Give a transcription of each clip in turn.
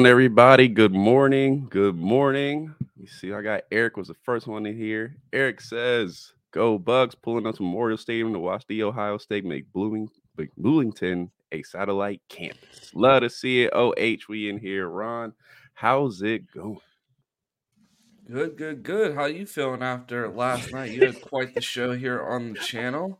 On, everybody? Good morning. Good morning. You see, I got Eric was the first one in here. Eric says, "Go Bucks!" Pulling up to Memorial Stadium to watch the Ohio State make Blooming, Bloomington a satellite campus. Love to see it. OH, H, we in here. Ron, how's it going? Good, good, good. How you feeling after last night? You had quite the show here on the channel.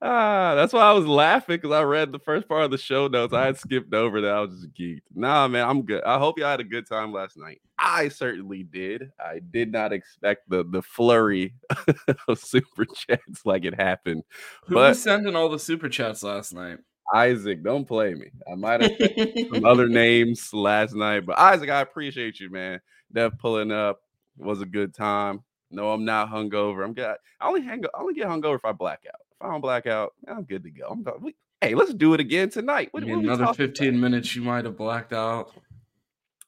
Ah, that's why I was laughing because I read the first part of the show notes. I had skipped over that. I was just geeked. Nah, man, I'm good. I hope y'all had a good time last night. I certainly did. I did not expect the the flurry of super chats like it happened. Who but was sending all the super chats last night? Isaac, don't play me. I might have some other names last night, but Isaac, I appreciate you, man. Dev pulling up was a good time. No, I'm not hungover. I'm good. I only hang. I only get hungover if I black out. If I don't black out, I'm good to go. I'm. We, hey, let's do it again tonight. What, what another 15 about? minutes, you might have blacked out.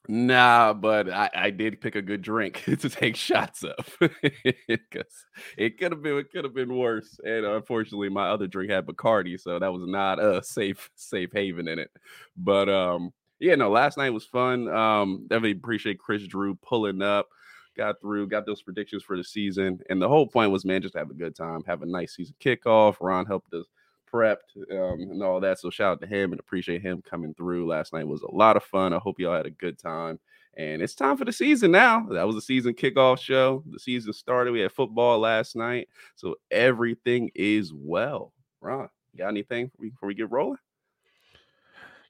Nah, but I, I did pick a good drink to take shots of because it could have been it could have been worse. And unfortunately, my other drink had Bacardi, so that was not a safe safe haven in it. But um, yeah, no, last night was fun. Um, definitely appreciate Chris Drew pulling up got through, got those predictions for the season. And the whole point was, man, just have a good time, have a nice season kickoff. Ron helped us prepped um, and all that. So shout out to him and appreciate him coming through. Last night was a lot of fun. I hope y'all had a good time. And it's time for the season now. That was the season kickoff show. The season started. We had football last night. So everything is well. Ron, got anything before we, before we get rolling?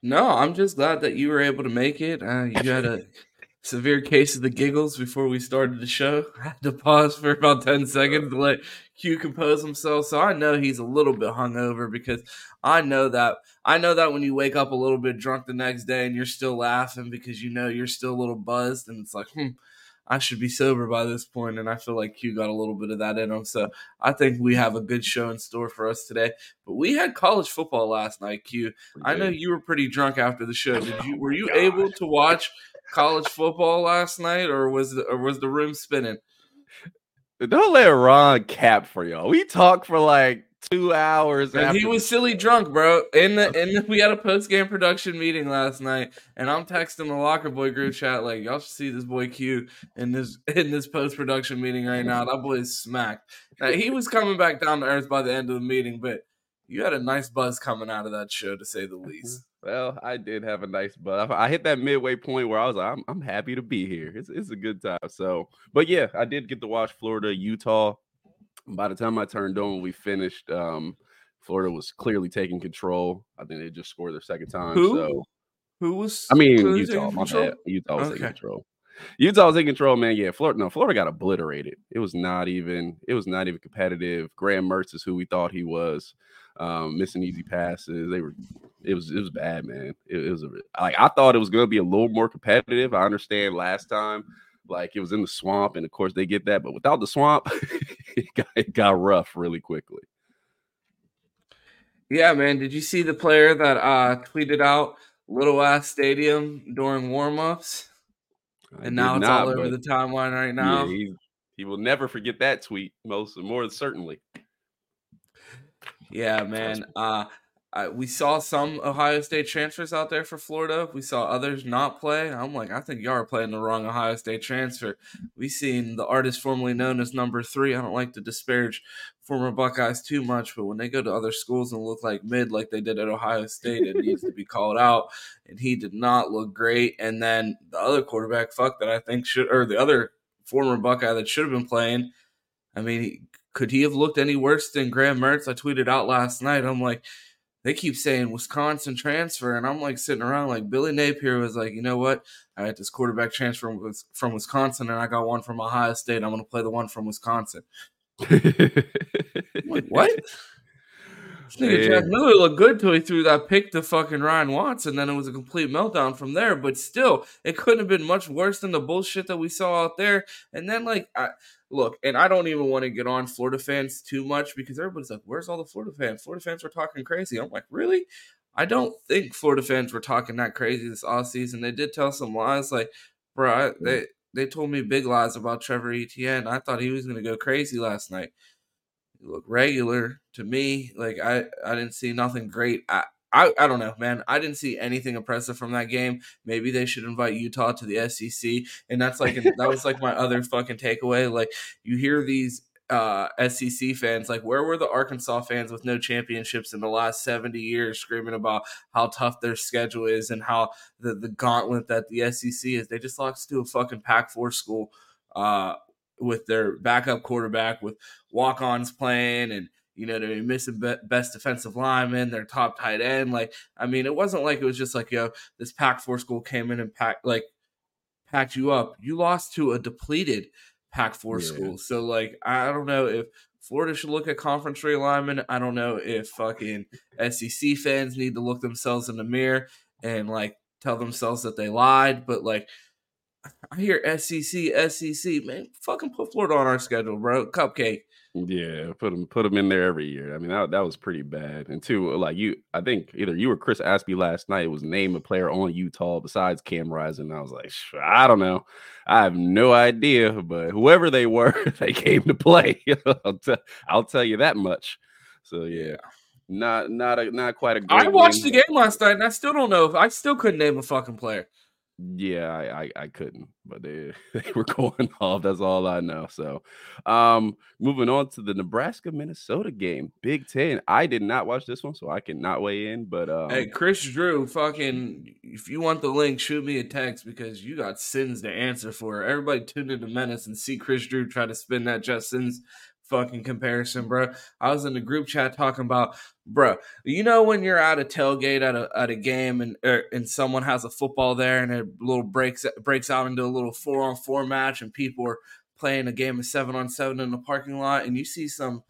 No, I'm just glad that you were able to make it. Uh, you had a severe case of the giggles before we started the show. I had to pause for about 10 seconds to let Q compose himself. So I know he's a little bit hungover because I know that I know that when you wake up a little bit drunk the next day and you're still laughing because you know you're still a little buzzed and it's like, hmm, I should be sober by this point, and I feel like Q got a little bit of that in him. So I think we have a good show in store for us today. But we had college football last night, Q. I know you were pretty drunk after the show. Did you were you able to watch college football last night, or was the, or was the room spinning? Don't let Ron cap for y'all. We talked for like two hours. And he was silly drunk, bro. In the in the, we had a post game production meeting last night, and I'm texting the Locker Boy group chat like, y'all should see this boy Q in this in this post production meeting right now. That boy is smacked. Now, he was coming back down to earth by the end of the meeting, but you had a nice buzz coming out of that show, to say the mm-hmm. least. Well, I did have a nice buzz. I hit that midway point where I was like, I'm, I'm happy to be here. It's, it's a good time. So, but yeah, I did get to watch Florida, Utah. By the time I turned on, we finished. Um, Florida was clearly taking control. I think they just scored their second time. Who? So, who was? I mean, Utah. My bad. Utah was okay. taking control. Utah was in control, man. Yeah, Florida. No, Florida got obliterated. It was not even. It was not even competitive. Graham Mertz is who we thought he was. Um, missing easy passes. They were. It was. It was bad, man. It, it was a, like I thought it was going to be a little more competitive. I understand last time, like it was in the swamp, and of course they get that, but without the swamp, it, got, it got rough really quickly. Yeah, man. Did you see the player that uh tweeted out Little Ass Stadium during warmups? and now it's not, all over the timeline right now. Yeah, he, he will never forget that tweet. Most more certainly. Yeah, man. Uh, I, we saw some Ohio State transfers out there for Florida. We saw others not play. I'm like, I think y'all are playing the wrong Ohio State transfer. We seen the artist formerly known as number three. I don't like to disparage former Buckeyes too much, but when they go to other schools and look like mid, like they did at Ohio State, it needs to be called out. And he did not look great. And then the other quarterback, fuck, that I think should, or the other former Buckeye that should have been playing. I mean, could he have looked any worse than Graham Mertz? I tweeted out last night. I'm like, they keep saying Wisconsin transfer, and I'm like sitting around like Billy Napier was like, you know what? I had this quarterback transfer from Wisconsin, and I got one from Ohio State. I'm going to play the one from Wisconsin. like, what? This nigga Jack Miller looked good till he threw that pick to fucking Ryan Watson. Then it was a complete meltdown from there. But still, it couldn't have been much worse than the bullshit that we saw out there. And then, like, I, look, and I don't even want to get on Florida fans too much because everybody's like, "Where's all the Florida fans?" Florida fans were talking crazy. I'm like, really? I don't think Florida fans were talking that crazy this off season. They did tell some lies, like, bro, I, they they told me big lies about Trevor Etienne. I thought he was going to go crazy last night. He looked regular to me. Like I I didn't see nothing great. I I, I don't know, man. I didn't see anything impressive from that game. Maybe they should invite Utah to the SEC, and that's like that was like my other fucking takeaway. Like you hear these uh, SEC fans, like where were the Arkansas fans with no championships in the last seventy years, screaming about how tough their schedule is and how the the gauntlet that the SEC is? They just lost to a fucking Pac four school. Uh, with their backup quarterback, with walk ons playing, and you know, they're missing best defensive lineman, their top tight end. Like, I mean, it wasn't like it was just like, yo, this Pac four school came in and packed like packed you up. You lost to a depleted Pac four yeah. school. So like, I don't know if Florida should look at conference realignment. I don't know if fucking SEC fans need to look themselves in the mirror and like tell themselves that they lied. But like, I hear SEC, SEC, man, fucking put Florida on our schedule, bro. Cupcake. Yeah, put them put them in there every year. I mean, that, that was pretty bad. And two, like you, I think either you or Chris asked me last night was name a player on Utah besides Cam Rising. I was like, I don't know. I have no idea, but whoever they were, they came to play. I'll, t- I'll tell you that much. So yeah, not not a not quite a. I watched game. the game last night, and I still don't know if I still couldn't name a fucking player. Yeah, I, I, I couldn't, but they they were going off. That's all I know. So, um, moving on to the Nebraska Minnesota game, Big Ten. I did not watch this one, so I cannot weigh in. But um, hey, Chris Drew, fucking, if you want the link, shoot me a text because you got sins to answer for. Everybody tune into Menace and see Chris Drew try to spin that just sins fucking comparison, bro. I was in the group chat talking about, bro. You know when you're at a tailgate at a at a game and er, and someone has a football there and it little breaks breaks out into a little four on four match and people are playing a game of seven on seven in the parking lot and you see some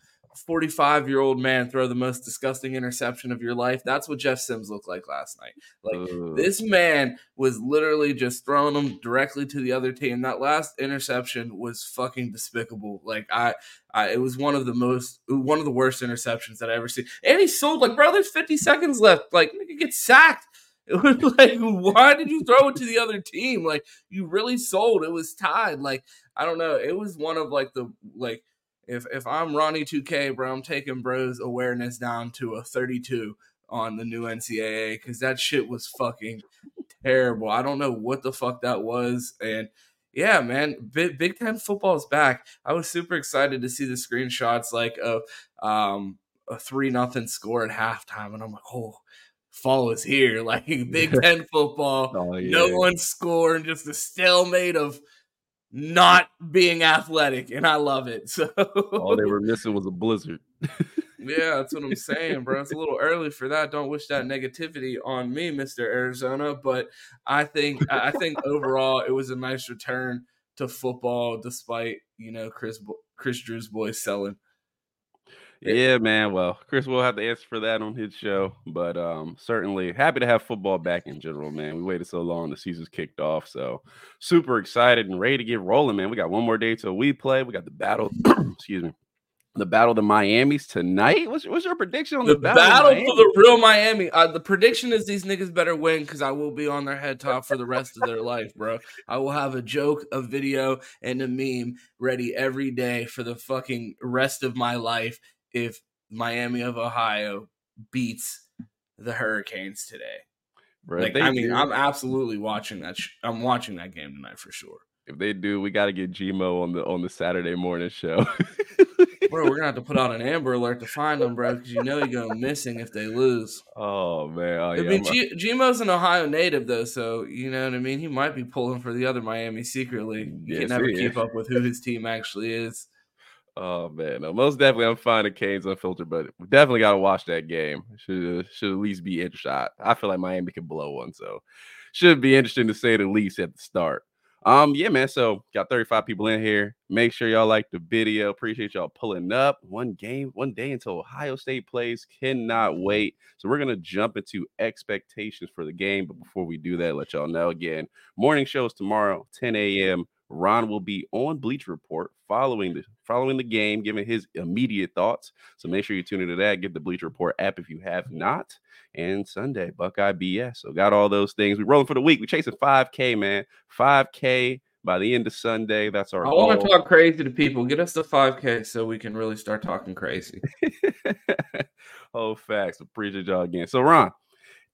45 year old man throw the most disgusting interception of your life. That's what Jeff Sims looked like last night. Like Ugh. this man was literally just throwing them directly to the other team. That last interception was fucking despicable. Like I, I it was one of the most one of the worst interceptions that I ever seen. And he sold like, bro, there's 50 seconds left. Like nigga get sacked. It was like, why did you throw it to the other team? Like you really sold. It was tied. Like I don't know. It was one of like the like if if I'm Ronnie 2K, bro, I'm taking bro's awareness down to a 32 on the new NCAA because that shit was fucking terrible. I don't know what the fuck that was, and yeah, man, Big, Big Ten football is back. I was super excited to see the screenshots like of um, a three nothing score at halftime, and I'm like, oh. Fall is here, like Big Ten football. oh, yeah. No one scored, just a stalemate of not being athletic, and I love it. So all they were missing was a blizzard. yeah, that's what I'm saying, bro. It's a little early for that. Don't wish that negativity on me, Mister Arizona. But I think I think overall it was a nice return to football, despite you know Chris Chris Drew's boys selling. Yeah, man. Well, Chris will have to answer for that on his show, but um, certainly happy to have football back in general, man. We waited so long, the season's kicked off, so super excited and ready to get rolling, man. We got one more day till we play. We got the battle. excuse me. The battle to Miami's tonight. What's, what's your prediction on the, the battle, battle for the real Miami? Uh, the prediction is these niggas better win because I will be on their head top for the rest of their life, bro. I will have a joke, a video, and a meme ready every day for the fucking rest of my life if Miami of Ohio beats the Hurricanes today. Bro, like, I mean, do, I'm absolutely watching that. Sh- I'm watching that game tonight for sure. If they do, we got to get Gmo on the on the Saturday morning show. bro, we're gonna have to put out an Amber Alert to find them, bro, because you know you're going missing if they lose. Oh man, oh, I mean, G- Gmo's an Ohio native though, so you know what I mean. He might be pulling for the other Miami secretly. You yes, can never keep up with who his team actually is. Oh man, no, most definitely I'm finding Canes unfiltered, but definitely got to watch that game. Should should at least be interesting. I feel like Miami can blow one, so should be interesting to say the least at the start. Um, yeah, man. So got 35 people in here. Make sure y'all like the video. Appreciate y'all pulling up. One game, one day until Ohio State plays. Cannot wait. So we're gonna jump into expectations for the game. But before we do that, let y'all know again, morning shows tomorrow, 10 a.m. Ron will be on Bleacher Report following the following the game, giving his immediate thoughts. So make sure you tune into that. Get the Bleacher Report app if you have not. And Sunday, Buckeye BS. So got all those things. We're rolling for the week. We're chasing 5K, man. 5K by the end of Sunday. That's our. I want to talk crazy to people. Get us to 5K so we can really start talking crazy. oh, facts. Appreciate y'all again. So, Ron,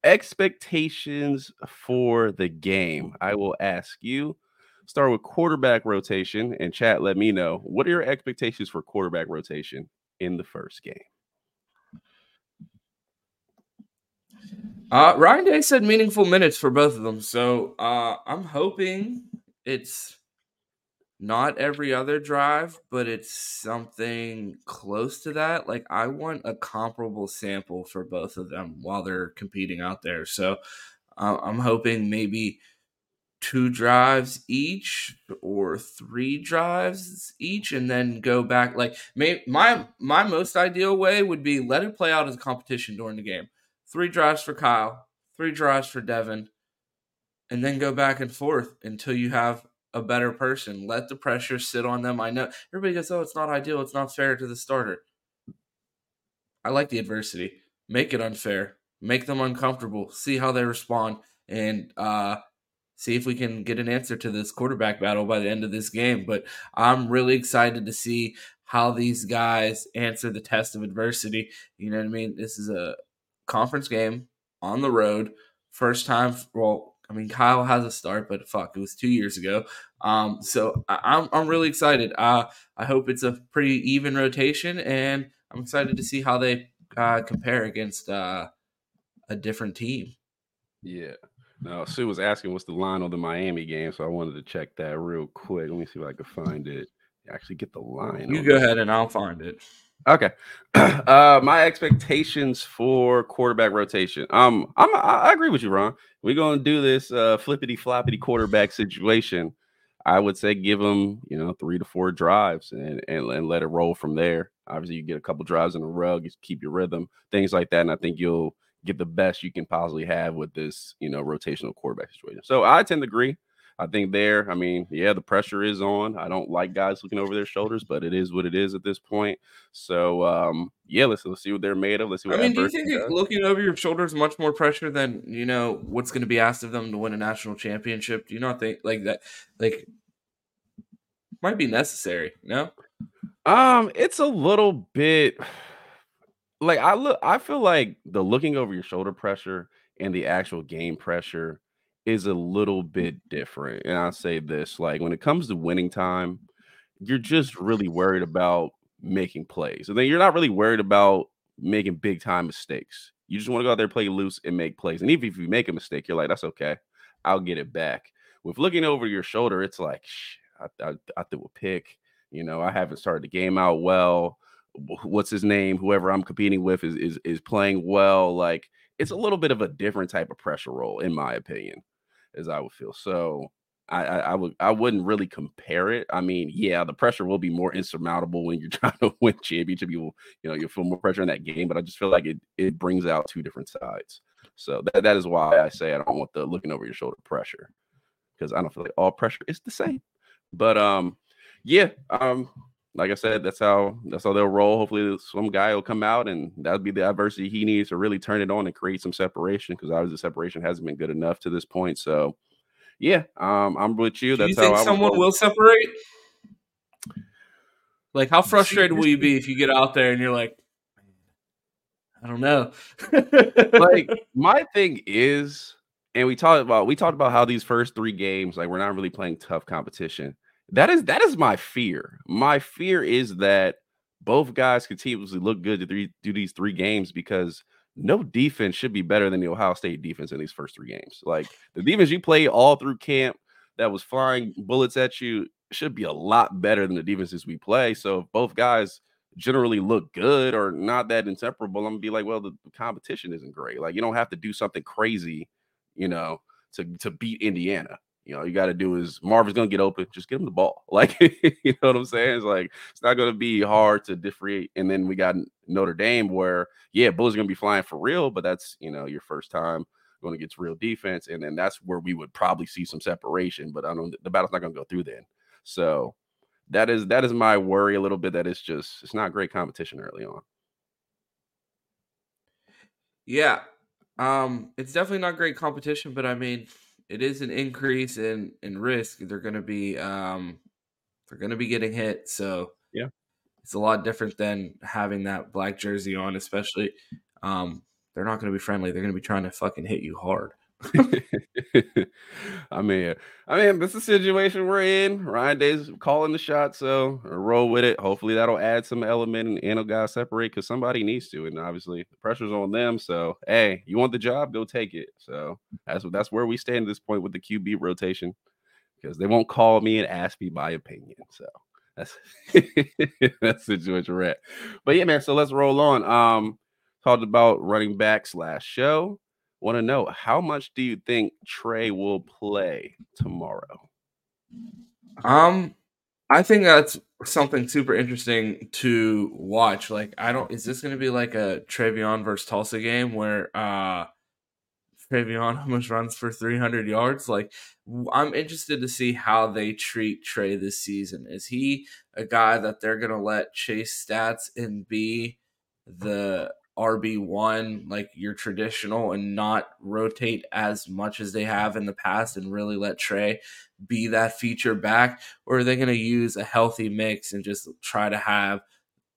expectations for the game. I will ask you. Start with quarterback rotation and chat. Let me know what are your expectations for quarterback rotation in the first game. Uh, Ryan Day said meaningful minutes for both of them, so uh, I'm hoping it's not every other drive, but it's something close to that. Like I want a comparable sample for both of them while they're competing out there. So uh, I'm hoping maybe two drives each or three drives each and then go back like may, my my most ideal way would be let it play out as a competition during the game three drives for kyle three drives for devin and then go back and forth until you have a better person. Let the pressure sit on them. I know everybody goes, oh, it's not ideal. It's not fair to the starter. I like the adversity. Make it unfair. Make them uncomfortable. See how they respond, and uh, see if we can get an answer to this quarterback battle by the end of this game. But I'm really excited to see how these guys answer the test of adversity. You know what I mean? This is a conference game on the road. First time, well, I mean, Kyle has a start, but fuck, it was two years ago. Um, so I, am I'm, I'm really excited. Uh, I hope it's a pretty even rotation, and I'm excited to see how they uh, compare against uh, a different team. Yeah. Now, Sue was asking what's the line on the Miami game, so I wanted to check that real quick. Let me see if I can find it. Actually, get the line. You go ahead, and I'll find it. Okay. Uh, my expectations for quarterback rotation. Um, I'm I agree with you, Ron. We're gonna do this uh flippity floppity quarterback situation. I would say give them, you know, three to four drives and, and, and let it roll from there. Obviously, you get a couple drives in a row, you keep your rhythm, things like that. And I think you'll get the best you can possibly have with this, you know, rotational quarterback situation. So I tend to agree. I think there, I mean, yeah, the pressure is on. I don't like guys looking over their shoulders, but it is what it is at this point. So, um, yeah, let's let's see what they're made of. Let's see. What I mean, do you think does. looking over your shoulders much more pressure than you know what's going to be asked of them to win a national championship? Do you not think like that? Like, might be necessary. No. Um, it's a little bit like I look. I feel like the looking over your shoulder pressure and the actual game pressure is a little bit different. And I'll say this like when it comes to winning time, you're just really worried about making plays. And then you're not really worried about making big time mistakes. You just want to go out there, play loose, and make plays. And even if you make a mistake, you're like, that's okay. I'll get it back. With looking over your shoulder, it's like, I, I, I threw a pick. You know, I haven't started the game out well. What's his name? Whoever I'm competing with is is is playing well. Like it's a little bit of a different type of pressure role, in my opinion as I would feel. So I, I, I, would I wouldn't really compare it. I mean, yeah, the pressure will be more insurmountable when you're trying to win championship. You will, you know, you'll feel more pressure in that game, but I just feel like it it brings out two different sides. So that, that is why I say I don't want the looking over your shoulder pressure. Because I don't feel like all pressure is the same. But um, yeah, um, like I said, that's how that's how they'll roll. Hopefully, some guy will come out, and that'll be the adversity he needs to really turn it on and create some separation. Because obviously, separation hasn't been good enough to this point. So, yeah, um, I'm with you. That's Do you think someone will separate. Like, how frustrated will you be if you get out there and you're like, I don't know. like, my thing is, and we talked about we talked about how these first three games, like, we're not really playing tough competition that is that is my fear. My fear is that both guys continuously look good to three, do these three games because no defense should be better than the Ohio State defense in these first three games. Like the defense you play all through camp that was flying bullets at you should be a lot better than the defenses we play. So if both guys generally look good or not that inseparable, I'm gonna be like, well, the, competition isn't great. Like you don't have to do something crazy, you know, to to beat Indiana. You know, you got to do is Marvin's gonna get open, just give him the ball. Like, you know what I'm saying? It's like it's not gonna be hard to differentiate. And then we got Notre Dame, where yeah, Bulls gonna be flying for real, but that's you know your first time going against real defense, and then that's where we would probably see some separation. But I don't, the battle's not gonna go through then. So that is that is my worry a little bit. That it's just it's not great competition early on. Yeah, um, it's definitely not great competition, but I mean it is an increase in in risk. They're going to be um they're going to be getting hit. So yeah, it's a lot different than having that black jersey on, especially um they're not going to be friendly. They're going to be trying to fucking hit you hard. I mean, I mean, this is a situation we're in. Ryan Day's calling the shot, so roll with it. Hopefully, that'll add some element and Anno guys separate because somebody needs to, and obviously the pressure's on them. So, hey, you want the job, go take it. So that's that's where we stand at this point with the QB rotation because they won't call me and ask me my opinion. So that's that's the situation we're at. But yeah, man. So let's roll on. Um, talked about running backs last show want to know how much do you think Trey will play tomorrow? Um, I think that's something super interesting to watch. Like, I don't. Is this going to be like a TreVeyon versus Tulsa game where uh TreVeyon almost runs for 300 yards? Like, I'm interested to see how they treat Trey this season. Is he a guy that they're going to let chase stats and be the RB1, like your traditional, and not rotate as much as they have in the past and really let Trey be that feature back? Or are they going to use a healthy mix and just try to have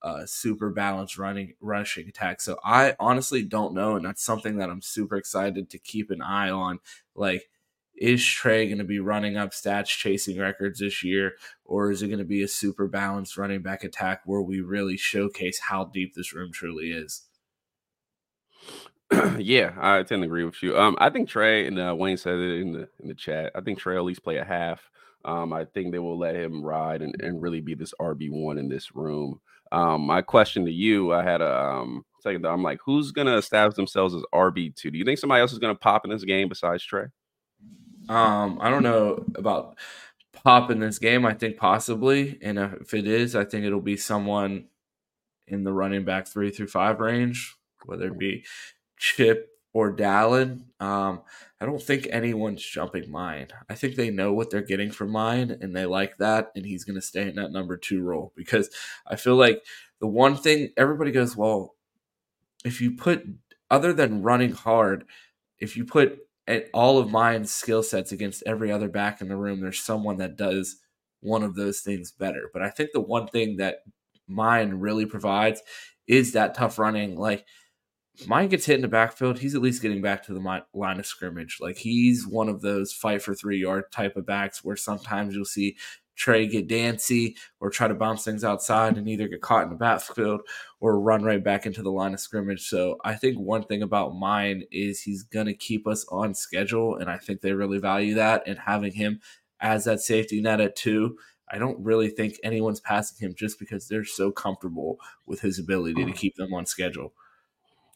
a super balanced running rushing attack? So I honestly don't know. And that's something that I'm super excited to keep an eye on. Like, is Trey going to be running up stats, chasing records this year, or is it going to be a super balanced running back attack where we really showcase how deep this room truly is? yeah, I tend to agree with you. Um, I think Trey and uh, Wayne said it in the in the chat. I think Trey at least play a half. Um, I think they will let him ride and, and really be this RB one in this room. Um, my question to you, I had a um second. I'm like, who's gonna establish themselves as RB two? Do you think somebody else is gonna pop in this game besides Trey? Um, I don't know about pop in this game. I think possibly, and if it is, I think it'll be someone in the running back three through five range, whether it be Chip or Dallan. Um, I don't think anyone's jumping Miyan. I think they know what they're getting from Miyan and they like that, and he's going to stay in that number two role because I feel like the one thing everybody goes, well, if you put other than running hard, if you put all of Miyan's skill sets against every other back in the room, there's someone that does one of those things better. But I think the one thing that Miyan really provides is that tough running. Like Miyan gets hit in the backfield, he's at least getting back to the line of scrimmage. Like he's one of those fight for three yard type of backs where sometimes you'll see Trey get dancy or try to bounce things outside and either get caught in the backfield or run right back into the line of scrimmage. So I think one thing about Miyan is he's going to keep us on schedule. And I think they really value that. And having him as that safety net at two, I don't really think anyone's passing him just because they're so comfortable with his ability to mm. keep them on schedule.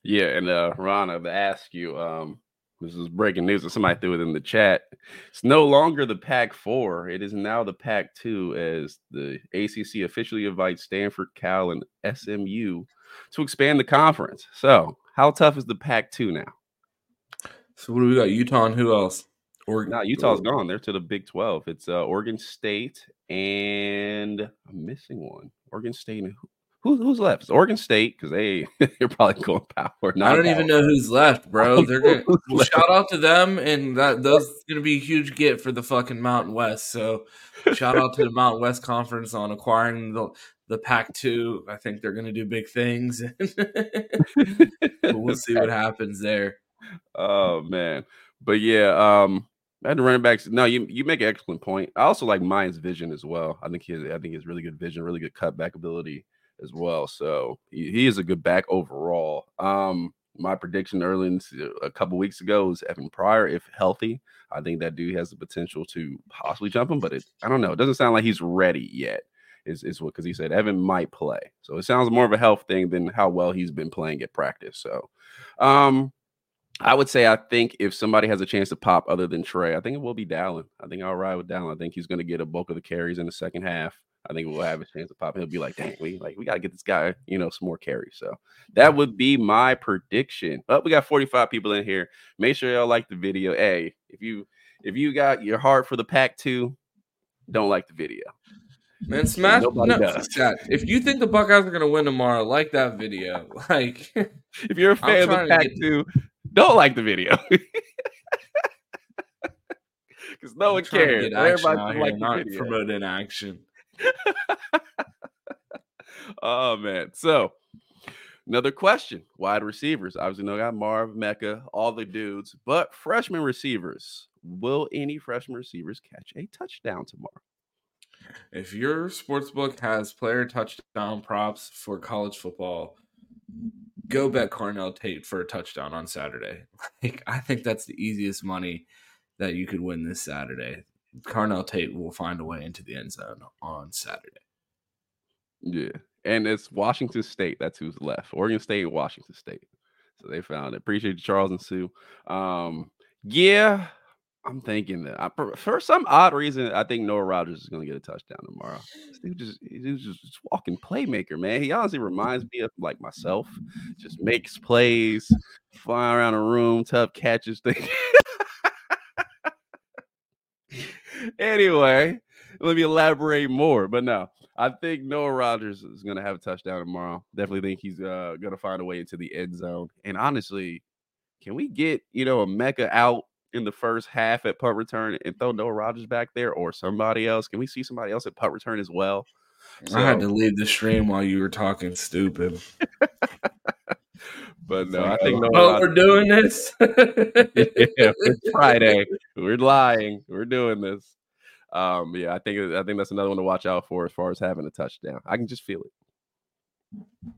Yeah, and uh Rana to ask you, um, this is breaking news, and somebody threw it in the chat. It's no longer the Pac Four; it is now the Pac Two, as the ACC officially invites Stanford, Cal, and SMU to expand the conference. So, how tough is the Pac Two now? So, what do we got? Utah and who else? Oregon. No, Utah's gone. They're to the Big Twelve. It's uh, Oregon State and I'm missing one. Oregon State and who, who's left? It's Oregon State because they they're probably going power. I don't power. even know who's left, bro. They're gonna shout out to them, and that those gonna be a huge get for the fucking Mountain West. So shout out to the Mountain West Conference on acquiring the the Pac two. I think they're gonna do big things. we'll see what happens there. Oh man, but yeah, um, and the running backs. No, you you make an excellent point. I also like Miyan's vision as well. I think he has, I think he has really good vision, really good cutback ability as well. So he, he is a good back overall. Um, my prediction early a couple weeks ago was Evan Pryor, if healthy. I think that dude has the potential to possibly jump him, but it, I don't know. It doesn't sound like he's ready yet. Is is what because he said Evan might play, so it sounds more of a health thing than how well he's been playing at practice. So, um, I would say I think if somebody has a chance to pop other than Trey, I think it will be Dallan. I think I'll ride with Dallan. I think he's going to get a bulk of the carries in the second half. I think we'll have a chance to pop. He'll be like, dang, we like we gotta get this guy, you know, some more carries. So that would be my prediction. But we got 45 people in here. Make sure y'all like the video. Hey, if you if you got your heart for the pack two, don't like the video. Man, smash no, If you think the Buckeyes are gonna win tomorrow, like that video. Like if you're a fan of the pack two, don't like the video. Because no one cares. Everybody like not promoting action. oh man. So Another question: Wide receivers. Obviously, no got Marv, Mecca, all the dudes, but freshman receivers. Will any freshman receivers catch a touchdown tomorrow? If your sportsbook has player touchdown props for college football, go bet Carnell Tate for a touchdown on Saturday. Like I think that's the easiest money that you could win this Saturday. Carnell Tate will find a way into the end zone on Saturday. Yeah. And it's Washington State. That's who's left. Oregon State, Washington State. So they found it. Appreciate you, Charles and Sue. Um, yeah, I'm thinking that I, for some odd reason, I think Noah Rogers is going to get a touchdown tomorrow. Dude just he's just, just walking playmaker, man. He honestly reminds me of like myself. Just makes plays, flying around the room, tough catches. Thing. Anyway, let me elaborate more. But no, I think Noah Rogers is going to have a touchdown tomorrow. Definitely think he's uh, going to find a way into the end zone. And honestly, can we get you know Emeka out in the first half at punt return and throw Noah Rogers back there or somebody else? Can we see somebody else at punt return as well? So, I had to leave the stream while you were talking stupid. but no, I think no. oh, we're doing this. yeah, it's Friday. We're lying. We're doing this. Um, yeah, I think I think that's another one to watch out for as far as having a touchdown. I can just feel it.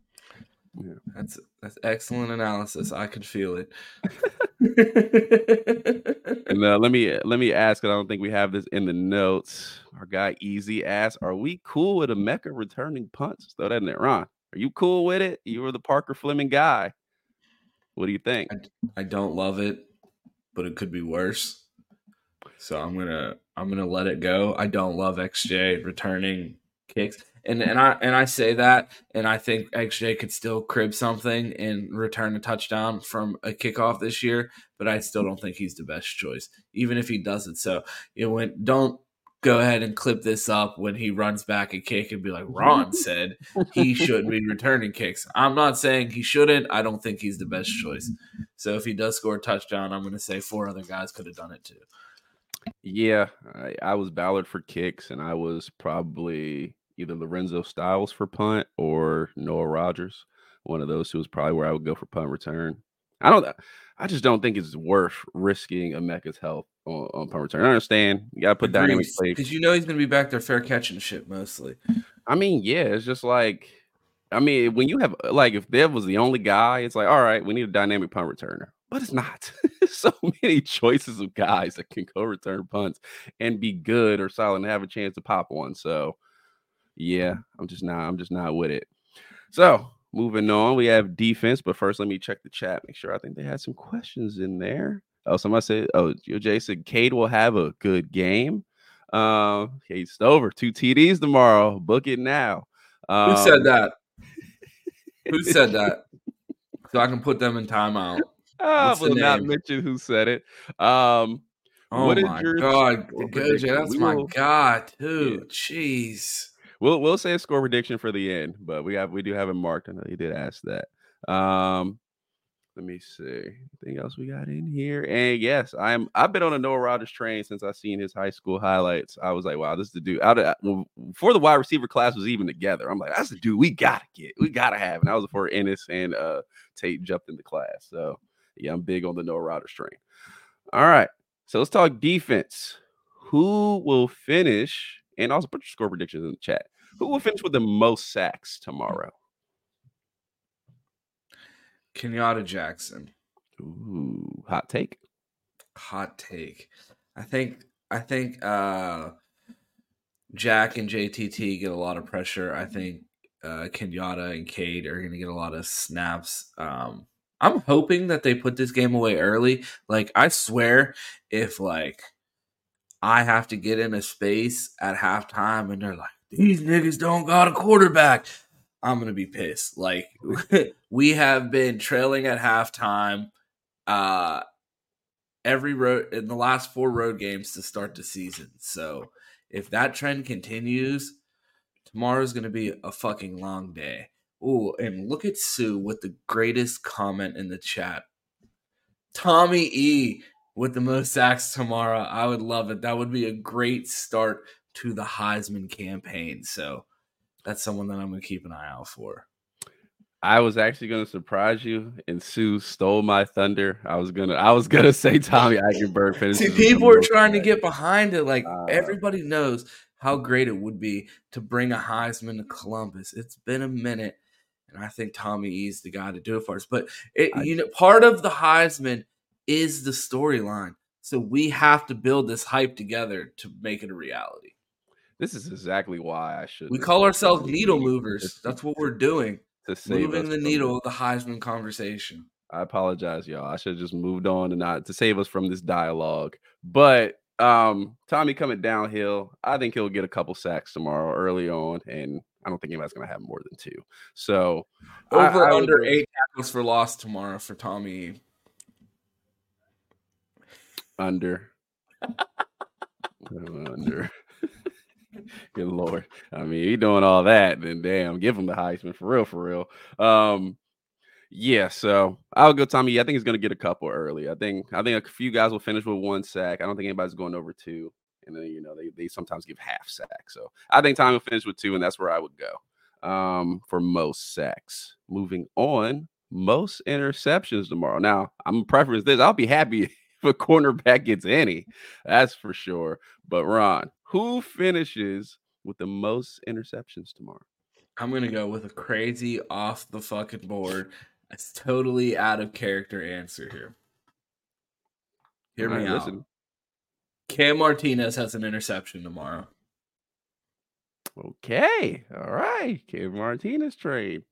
Yeah. That's that's excellent analysis. I could feel it. and uh, let me let me ask. I don't think we have this in the notes. Our guy Easy asked, "Are we cool with Emeka returning punts?" Throw that in there, Ron. Are you cool with it? You were the Parker Fleming guy. What do you think? I, I don't love it, but it could be worse. So I'm gonna I'm gonna let it go. I don't love XJ returning kicks. And and I and I say that, and I think XJ could still crib something and return a touchdown from a kickoff this year, but I still don't think he's the best choice, even if he does it. So you when don't go ahead and clip this up when he runs back a kick and be like, Ron said he shouldn't be returning kicks. I'm not saying he shouldn't. I don't think he's the best choice. So if he does score a touchdown, I'm going to say four other guys could have done it too. Yeah, I, I was Ballard for kicks, and I was probably either Lorenzo Styles for punt or Noah Rogers. One of those two was probably where I would go for punt return. I don't. I just don't think it's worth risking Emeka's health on, on punt return. I understand you got to put dynamic play because you know he's going to be back there fair catching shit mostly. I mean, yeah, it's just like I mean, when you have like if Dev was the only guy, it's like all right, we need a dynamic punt returner, but it's not. so many choices of guys that can go return punts and be good or solid and have a chance to pop one. So yeah, I'm just not. I'm just not with it. So moving on, we have defense, but first let me check the chat. Make sure I think they had some questions in there. Oh, somebody said, "Oh, Jay said Cade will have a good game." Um, Cade Stover, two TDs tomorrow. Book it now. Um, Who said um, that? Who said that? So I can put them in timeout. I will not mention who said it. Um, oh my god, Goja, that's we my will, god. Yeah. Jeez. We'll we'll say a score prediction for the end, but we have we do have it marked. I know you did ask that. Um, let me see. Anything else we got in here? And yes, I'm I've been on a Noah Rogers train since I seen his high school highlights. I was like, wow, this is the dude. Out of before the wide receiver class was even together, I'm like, that's the dude we gotta get. We gotta have. And I was before Inniss and uh Tate jumped in the class. So yeah, I'm big on the Noah Rogers train. All right. So let's talk defense. Who will finish? And also put your score predictions in the chat. Who will finish with the most sacks tomorrow? Kenyatta Jackson. Ooh, hot take. Hot take. I think I think uh Jack and JTT get a lot of pressure. I think uh Kenyatta and Cade are going to get a lot of snaps. Um I'm hoping that they put this game away early. Like I swear if like I have to get in a space at halftime and they're like these niggas don't got a quarterback. I'm gonna be pissed. Like we have been trailing at halftime uh every road in the last four road games to start the season. So if that trend continues, tomorrow's gonna be a fucking long day. Ooh, and look at Sue with the greatest comment in the chat. Tommy E with the most sacks tomorrow. I would love it. That would be a great start to the Heisman campaign. So that's someone that I'm going to keep an eye out for. I was actually gonna surprise you, and Sue stole my thunder. I was gonna, I was gonna say Tommy Eichenberg finishes. See, people are trying to get behind it. Like uh, everybody knows how great it would be to bring a Heisman to Columbus. It's been a minute, and I think Tommy E's the guy to do it for us. But it, I, you know, part of the Heisman is the storyline, so we have to build this hype together to make it a reality. This is exactly why I should. We call ourselves needle movers. That's what we're doing. To save moving the needle of the Heisman conversation. I apologize, y'all. I should have just moved on and not to save us from this dialogue. But um, Tommy coming downhill, I think he'll get a couple sacks tomorrow early on, and I don't think anybody's gonna have more than two. So over I, I under eight tackles for loss tomorrow for Tommy. Under. under. Good lord. I mean, he doing all that, then damn, give him the Heisman for real, for real. Um, yeah, so I'll go Tommy. I think he's gonna get a couple early. I think I think a few guys will finish with one sack. I don't think anybody's going over two. And then you know they, they sometimes give half sack. So I think Tommy will finish with two, and that's where I would go. Um, for most sacks. Moving on, most interceptions tomorrow. Now, I'm preference this. I'll be happy a cornerback gets any. That's for sure. But Ron, who finishes with the most interceptions tomorrow? I'm gonna go with a crazy off the fucking board. It's totally out of character answer here. Hear me out. Listen. Cam Martinez has an interception tomorrow. Okay. All right. Cam Martinez trade.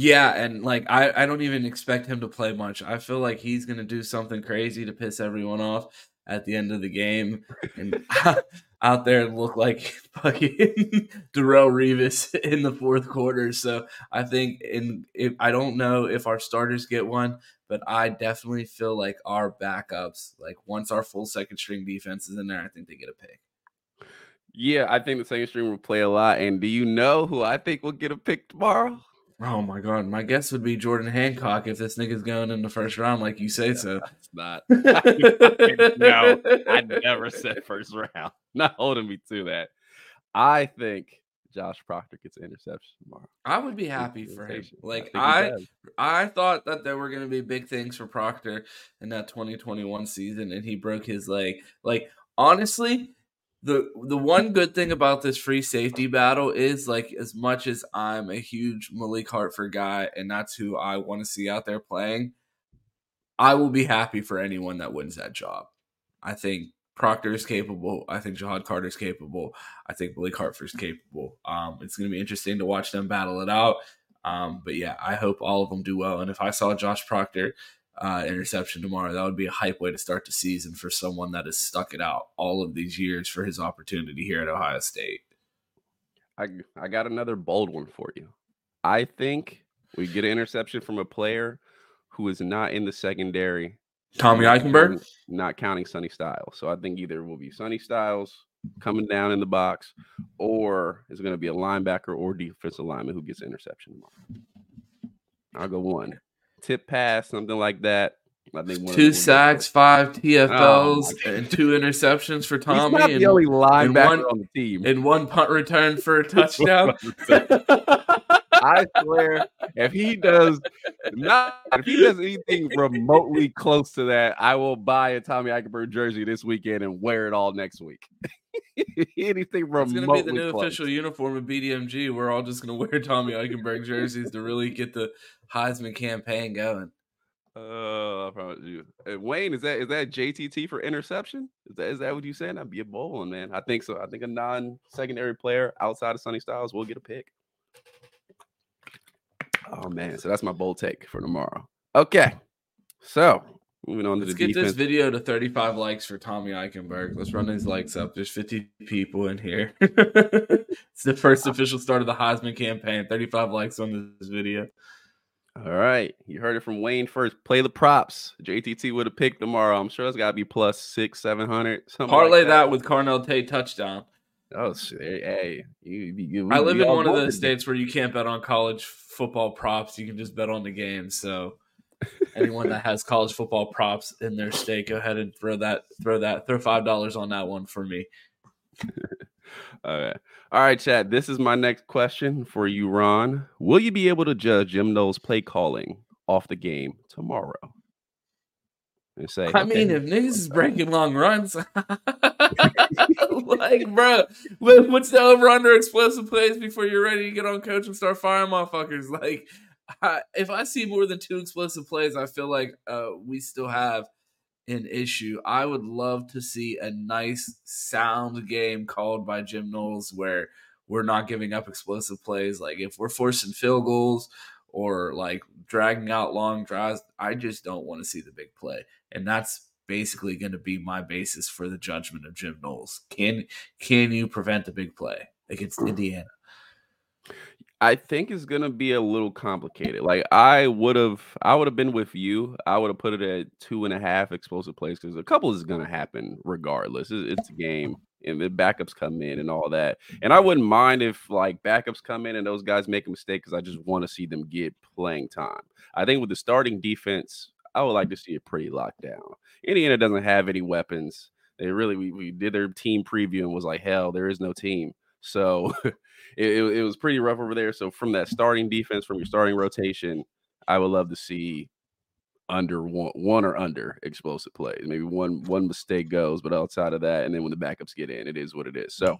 Yeah, and like I, I don't even expect him to play much. I feel like he's gonna do something crazy to piss everyone off at the end of the game and out there and look like fucking Darrelle Revis in the fourth quarter. So I think in if I don't know if our starters get one, but I definitely feel like our backups, like once our full second string defense is in there, I think they get a pick. Yeah, I think the second string will play a lot. And do you know who I think will get a pick tomorrow? Oh my god, my guess would be Jordan Hancock if this nigga's going in the first round, like you say. So it's not. no, I never said first round. Not holding me to that. I think Josh Proctor gets an interception tomorrow. I would be happy for him. Like I, I, I thought that there were going to be big things for Proctor in that 2021 season, and he broke his leg. Like honestly, the the one good thing about this free safety battle is like as much as I'm a huge Malik Hartford guy and that's who I want to see out there playing, I will be happy for anyone that wins that job. I think Proctor is capable. I think Ja'Had Carter is capable. I think Malik Hartford is capable. Um, it's going to be interesting to watch them battle it out. Um, but yeah, I hope all of them do well. And if I saw Josh Proctor uh, interception tomorrow. That would be a hype way to start the season for someone that has stuck it out all of these years for his opportunity here at Ohio State. I I got another bold one for you. I think we get an interception from a player who is not in the secondary. Tommy Eichenberg? Not counting Sonny Styles. So I think either will be Sonny Styles coming down in the box, or it's going to be a linebacker or defensive lineman who gets an interception tomorrow. I'll go one tip pass, something like that. I think two sacks, five TFLs, oh, and two interceptions for Tommy. He's not and, the only linebacker one, on the team. And one punt return for a touchdown. I swear, if he does not, if he does anything remotely close to that, I will buy a Tommy Eichenberg jersey this weekend and wear it all next week. anything remotely. It's gonna be the new close. official uniform of BDMG. We're all just gonna wear Tommy Eichenberg jerseys to really get the Heisman campaign going. Oh, I promise you. Uh, Wayne, is that is that JTT for interception? Is that is that what you saying? That'd be a bold one, man. I think so. I think a non-secondary player outside of Sonny Styles will get a pick. Oh man, so that's my bold take for tomorrow. Okay, so moving on Let's to the get defense. this video to 35 likes for Tommy Eichenberg. Let's run these likes up. There's 50 people in here. it's the first ah. official start of the Heisman campaign. 35 likes on this video. All right, you heard it from Wayne first. Play the props. JTT would have picked tomorrow. I'm sure it's got to be plus six, seven hundred. Parlay like that. that with Carnell Tate touchdown. Oh, hey, you, you, I live in one of those states where you can't bet on college football props. You can just bet on the game. So, anyone that has college football props in their state, go ahead and throw that, throw that, throw five dollars on that one for me. Okay. All right, Chad. This is my next question for you, Ron. Will you be able to judge Jim Knowles' play calling off the game tomorrow? And say, I mean, if niggas is breaking long runs, like, bro, what's the over under explosive plays before you're ready to get on coach and start firing motherfuckers? Like, I, if I see more than two explosive plays, I feel like uh, we still have an issue. I would love to see a nice sound game called by Jim Knowles where we're not giving up explosive plays. Like if we're forcing field goals or like dragging out long drives, I just don't want to see the big play. And that's basically going to be my basis for the judgment of Jim Knowles. Can can you prevent the big play against Indiana? I think it's gonna be a little complicated. Like I would have, I would have been with you. I would have put it at two and a half explosive plays because a couple is gonna happen regardless. It's, a game, and the backups come in and all that. And I wouldn't mind if like backups come in and those guys make a mistake because I just want to see them get playing time. I think with the starting defense, I would like to see it pretty locked down. Indiana doesn't have any weapons. They really we, we did their team preview and was like, hell, there is no team. So it, it, was pretty rough over there. So from that starting defense, from your starting rotation, I would love to see under one, one or under explosive plays. Maybe one one mistake goes, but outside of that, and then when the backups get in, it is what it is. So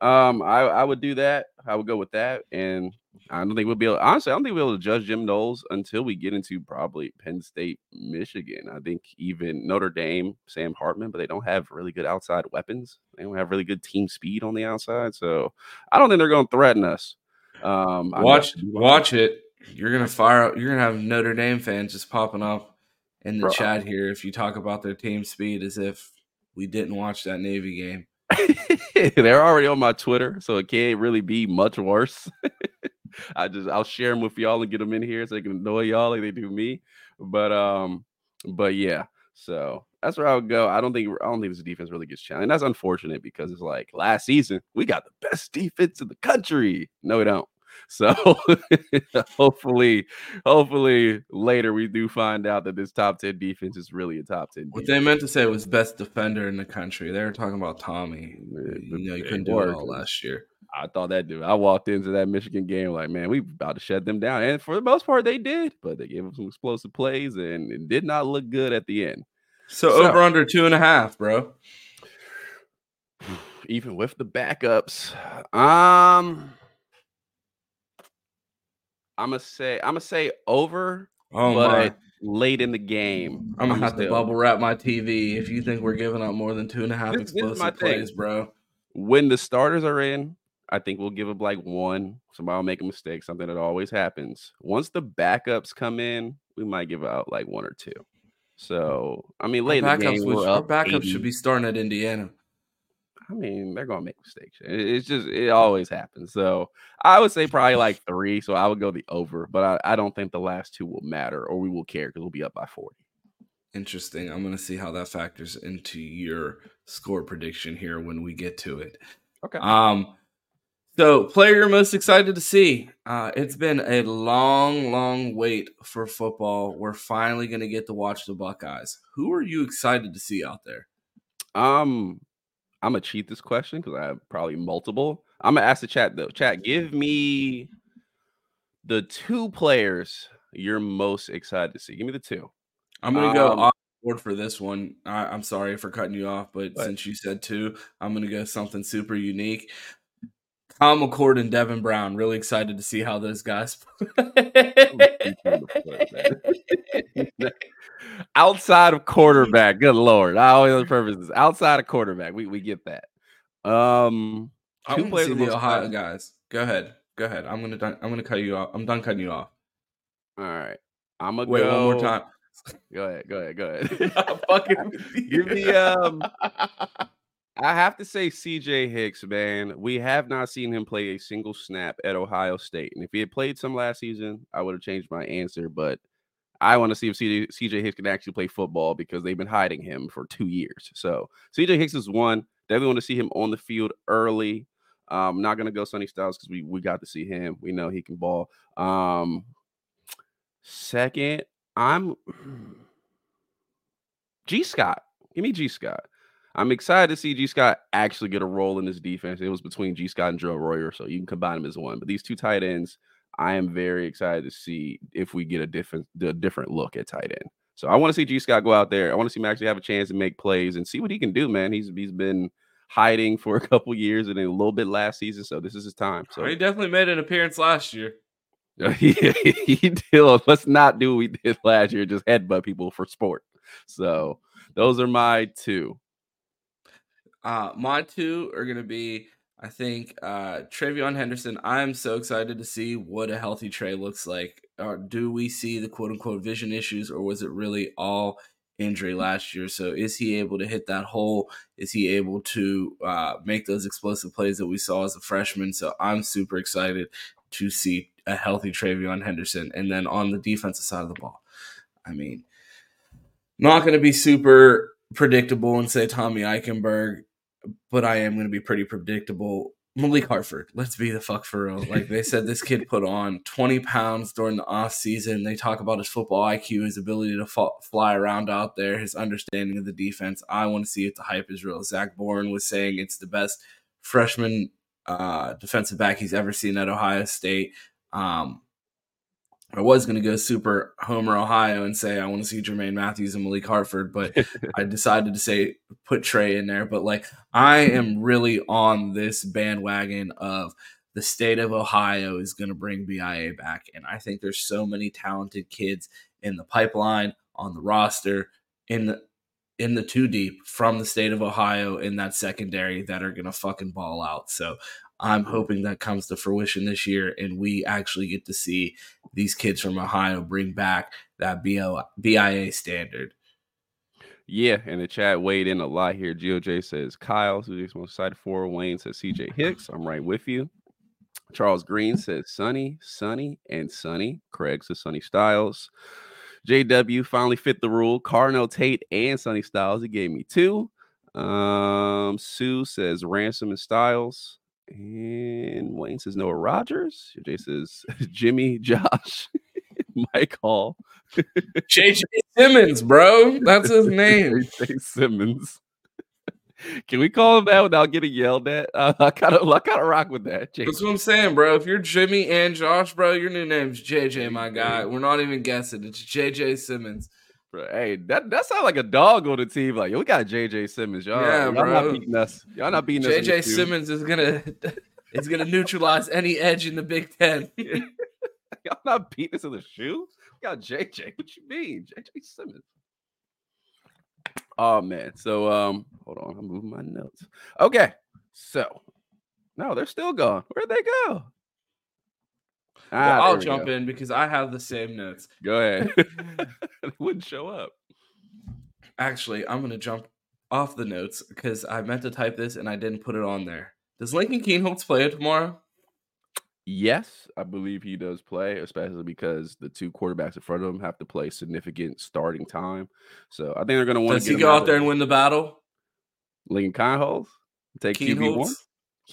um, I, I would do that. I would go with that, and I don't think we'll be able. Honestly, I don't think we'll be able to judge Jim Knowles until we get into probably Penn State, Michigan. I think even Notre Dame, Sam Hartman, but they don't have really good outside weapons. They don't have really good team speed on the outside, so I don't think they're going to threaten us. Um, watch, watch it. You're gonna fire. You're gonna have Notre Dame fans just popping up in the Bro. chat here if you talk about their team speed as if we didn't watch that Navy game. They're already on my Twitter, so it can't really be much worse. I just I'll share them with y'all and get them in here so they can annoy y'all like they do me. But um, but yeah, so that's where I would go. I don't think I don't think this defense really gets challenged. That's unfortunate because it's like last season we got the best defense in the country. No, we don't. So hopefully, hopefully later we do find out that this top 10 defense is really a top 10. What they meant to say was best defender in the country. They were talking about Tommy. You know, you couldn't do it all last year. I thought that dude. I walked into that Michigan game like, man, we about to shut them down. And for the most part, they did, but they gave them some explosive plays and it did not look good at the end. So, so over under two and a half, bro. Even with the backups. Um I'm gonna say I'm gonna say over, oh but my. late in the game. I'm gonna have to bubble wrap my TV if you think we're giving up more than two and a half this, explosive this plays, thing. bro. When the starters are in, I think we'll give up like one. Somebody will make a mistake, something that always happens. Once the backups come in, we might give out like one or two. So I mean, late our in the game, our backups 80. should be starting at Indiana. I mean, they're gonna make mistakes. It's just it always happens. So I would say probably like three. So I would go the over, but I, I don't think the last two will matter or we will care because we'll be up by 40. Interesting. I'm gonna see how that factors into your score prediction here when we get to it. Okay. Um so player you're most excited to see. Uh it's been a long, long wait for football. We're finally gonna get to watch the Buckeyes. Who are you excited to see out there? Um I'm gonna cheat this question because I have probably multiple. I'm gonna ask the chat though. Chat, give me the two players you're most excited to see. Give me the two. I'm gonna um, go off board for this one. I, am sorry for cutting you off, but what? since you said two, I'm gonna go something super unique. Tom McCord and Devin Brown. Really excited to see how those guys. outside of quarterback. Good lord, I always purposes outside of quarterback. We we get that. Um, two I players. See the Ohio fun. guys. Go ahead. Go ahead. I'm gonna I'm gonna cut you off. I'm done cutting you off. All right. I'm gonna wait go... one more time. Go ahead. Go ahead. Go ahead. fucking give me um. I have to say, CJ Hicks, man, we have not seen him play a single snap at Ohio State. And if he had played some last season, I would have changed my answer. But I want to see if CJ, Hicks can actually play football because they've been hiding him for two years. So CJ Hicks is one. Definitely want to see him on the field early. Um, not gonna go Sonny Styles because we we got to see him. We know he can ball. Um, second, I'm Gee Scott. Give me Gee Scott. I'm excited to see Gee Scott actually get a role in this defense. It was between Gee Scott and Joe Royer, so you can combine them as one. But these two tight ends, I am very excited to see if we get a different a different look at tight end. So I want to see Gee Scott go out there. I want to see him actually have a chance to make plays and see what he can do, man. He's he's been hiding for a couple years and a little bit last season, so this is his time. So he definitely made an appearance last year. he, he did. Let's not do what we did last year, just headbutt people for sport. So those are my two. Uh, my two are gonna be I think uh TreVeyon Henderson, I'm so excited to see what a healthy Trey looks like. Do we see the quote unquote vision issues, or was it really all injury last year? So is he able to hit that hole? Is he able to uh, make those explosive plays that we saw as a freshman? So I'm super excited to see a healthy TreVeyon Henderson. And then on the defensive side of the ball, I mean, not going to be super predictable and say Tommy Eichenberg but I am going to be pretty predictable. Malik Hartford, let's be the fuck for real. Like they said, this kid put on 20 pounds during the off season. They talk about his football IQ, his ability to fly around out there, his understanding of the defense. I want to see if the hype is real. Zach Boren was saying it's the best freshman uh, defensive back he's ever seen at Ohio State. Um, I was going to go super Homer Ohio and say I want to see Jermaine Mathews and Malik Hartford, but I decided to say put Trey in there. But like I am really on this bandwagon of the state of Ohio is going to bring BIA back, and I think there's so many talented kids in the pipeline on the roster in the in the two deep from the state of Ohio in that secondary that are going to fucking ball out. So I'm hoping that comes to fruition this year and we actually get to see these kids from Ohio bring back that BIA standard. Yeah, and the chat weighed in a lot here. GOJ says Kyle, who's most excited for. Wayne says CJ Hicks. I'm right with you. Charles Green says Sonny, Sonny, and Sonny. Craig says Sonny Styles. JW finally fit the rule. Carnell Tate and Sonny Styles. He gave me two. Um, Sue says Ransom and Styles. And Wayne says Noah Rogers. Jay says Jimmy, Josh, Mike Hall. JJ Simmons, bro. That's his name. JJ Simmons. Can we call him that without getting yelled at? Uh, I kind of, I kind of rock with that. JJ. That's what I'm saying, bro. If you're Jimmy and Josh, bro, your new name's JJ, my guy. We're not even guessing. It's JJ Simmons. Bro, hey, that that sounds like a dog on the team. Like, yo, we got JJ Simmons. Y'all, yeah, y'all bro. not beating us. Y'all not beating JJ us. JJ Simmons is gonna is gonna neutralize any edge in the Big Ten. y'all not beating us in the shoe. We got JJ. What you mean, JJ Simmons? Oh man. So um, hold on. I'm moving my notes. Okay. So no, they're still gone. Where'd they go? Ah, I'll jump go. in because I have the same notes. Go ahead. it wouldn't show up. Actually, I'm going to jump off the notes because I meant to type this and I didn't put it on there. Does Lincoln Kienholz play tomorrow? Yes, I believe he does play, especially because the two quarterbacks in front of him have to play significant starting time. So I think they're going to want to. Does he go out there and win the battle? Lincoln Kienholz take QB one.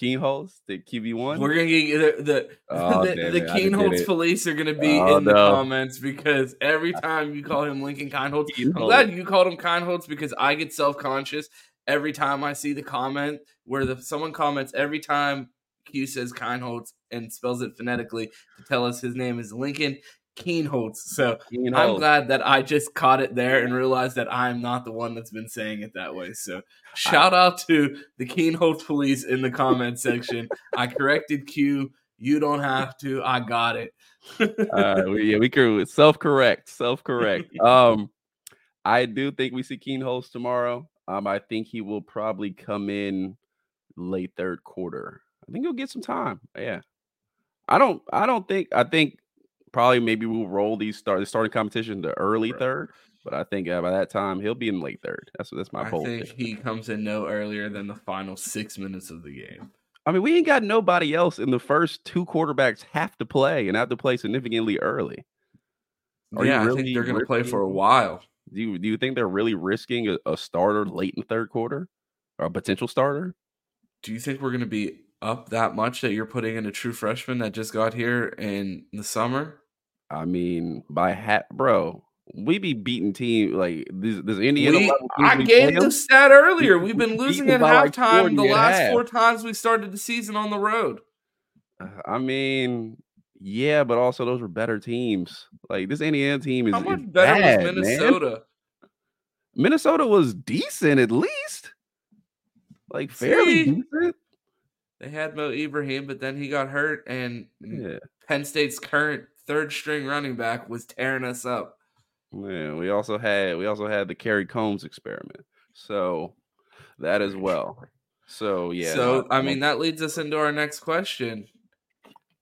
Kienholz, the QB one. We're gonna get the the, oh, the, the police are gonna be oh, in no. the comments because every time you call him Lincoln Kienholz, I'm glad you called him Kienholz because I get self conscious every time I see the comment where the someone comments every time Q says Kienholz and spells it phonetically to tell us his name is Lincoln. Kienholz. So Kienholz. I'm glad that I just caught it there and realized that I'm not the one that's been saying it that way. So shout out to the Kienholz police in the comment section. I corrected Q. You don't have to. I got it. uh, we, yeah, we can self correct, self correct. Um, I do think we see Kienholz tomorrow. Um, I think he will probably come in late third quarter. I think he'll get some time. Yeah. I don't I don't think I think probably maybe we'll roll these start the starting competition to early right. third. But I think uh, by that time he'll be in late third. That's that's my I I think he comes in no earlier than the final six minutes of the game. I mean, we ain't got nobody else in the first two quarterbacks have to play and have to play significantly early. Are yeah, really I think they're going to play for a while. Do you do you think they're really risking a, a starter late in third quarter or a potential starter? Do you think we're going to be up that much that you're putting in a true freshman that just got here in the summer? I mean, by hat, bro. we be beating team like this. This Indiana. We, I gave the stat earlier. We've been losing at halftime like the last half. four times we started the season on the road. Uh, I mean, yeah, but also those were better teams. Like this Indiana team is how much better bad, was Minnesota? Man. Minnesota was decent at least, like fairly See, decent. They had Mo Ibrahim, but then he got hurt, and yeah. Penn State's current third string running back was tearing us up. Yeah, we also had we also had the Kerry Coombs experiment, so that as well. So yeah. So I mean, that leads us into our next question: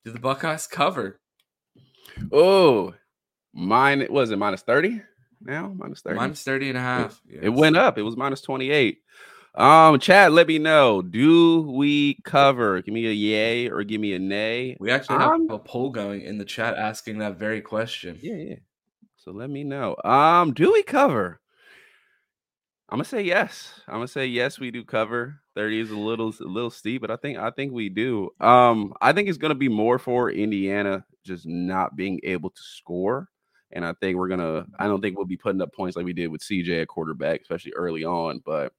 Do the Buckeyes cover? Oh, mine It was it minus thirty now? Minus thirty. Minus 30 and a half. Yes. It went up. It was minus twenty eight. Um, Chad, let me know. Do we cover? Give me a yay or give me a nay. We actually have um, a poll going in the chat asking that very question. Yeah, yeah. So let me know. Um, do we cover? I'm gonna say yes. I'm gonna say yes. We do cover. Thirty is a little a little steep, but I think I think we do. Um, I think it's gonna be more for Indiana just not being able to score, and I think we're gonna. I don't think we'll be putting up points like we did with CJ at quarterback, especially early on. But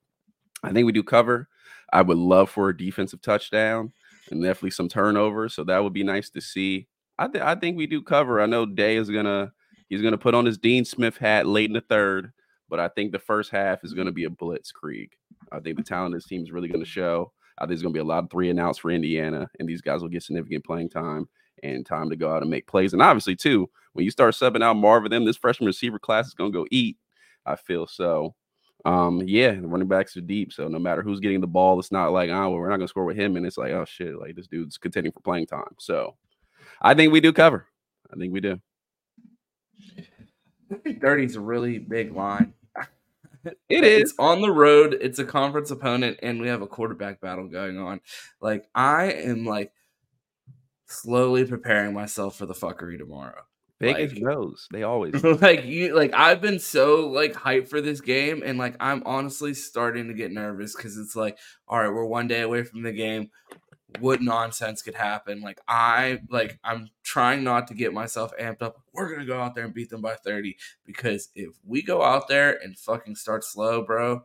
I think we do cover. I would love for a defensive touchdown and definitely some turnovers. So that would be nice to see. I th- I think we do cover. I know Day is gonna He's to put on his Dean Smith hat late in the third, but I think the first half is to be a blitzkrieg. I think the talent of this team is really to show. I think there's to be a lot of three and outs for Indiana, and these guys will get significant playing time and time to go out and make plays. And obviously, too, when you start subbing out Marvin, them this freshman receiver class is to go eat. I feel so. Um, yeah, the running backs are deep, so no matter who's getting the ball, it's not like, oh, well, we're not going to score with him, and it's like, oh shit, like this dude's contending for playing time. So, I think we do cover. I think we do. 30 is a really big line. It is it's on the road. It's a conference opponent, and we have a quarterback battle going on. Like I am like slowly preparing myself for the fuckery tomorrow. Vegas like, they always like you. Like I've been so like hyped for this game, and like I'm honestly starting to get nervous because it's like, all right, we're one day away from the game what nonsense could happen. Like I like I'm trying not to get myself amped up. We're gonna go out there and beat them by 30 because if we go out there and fucking start slow, bro,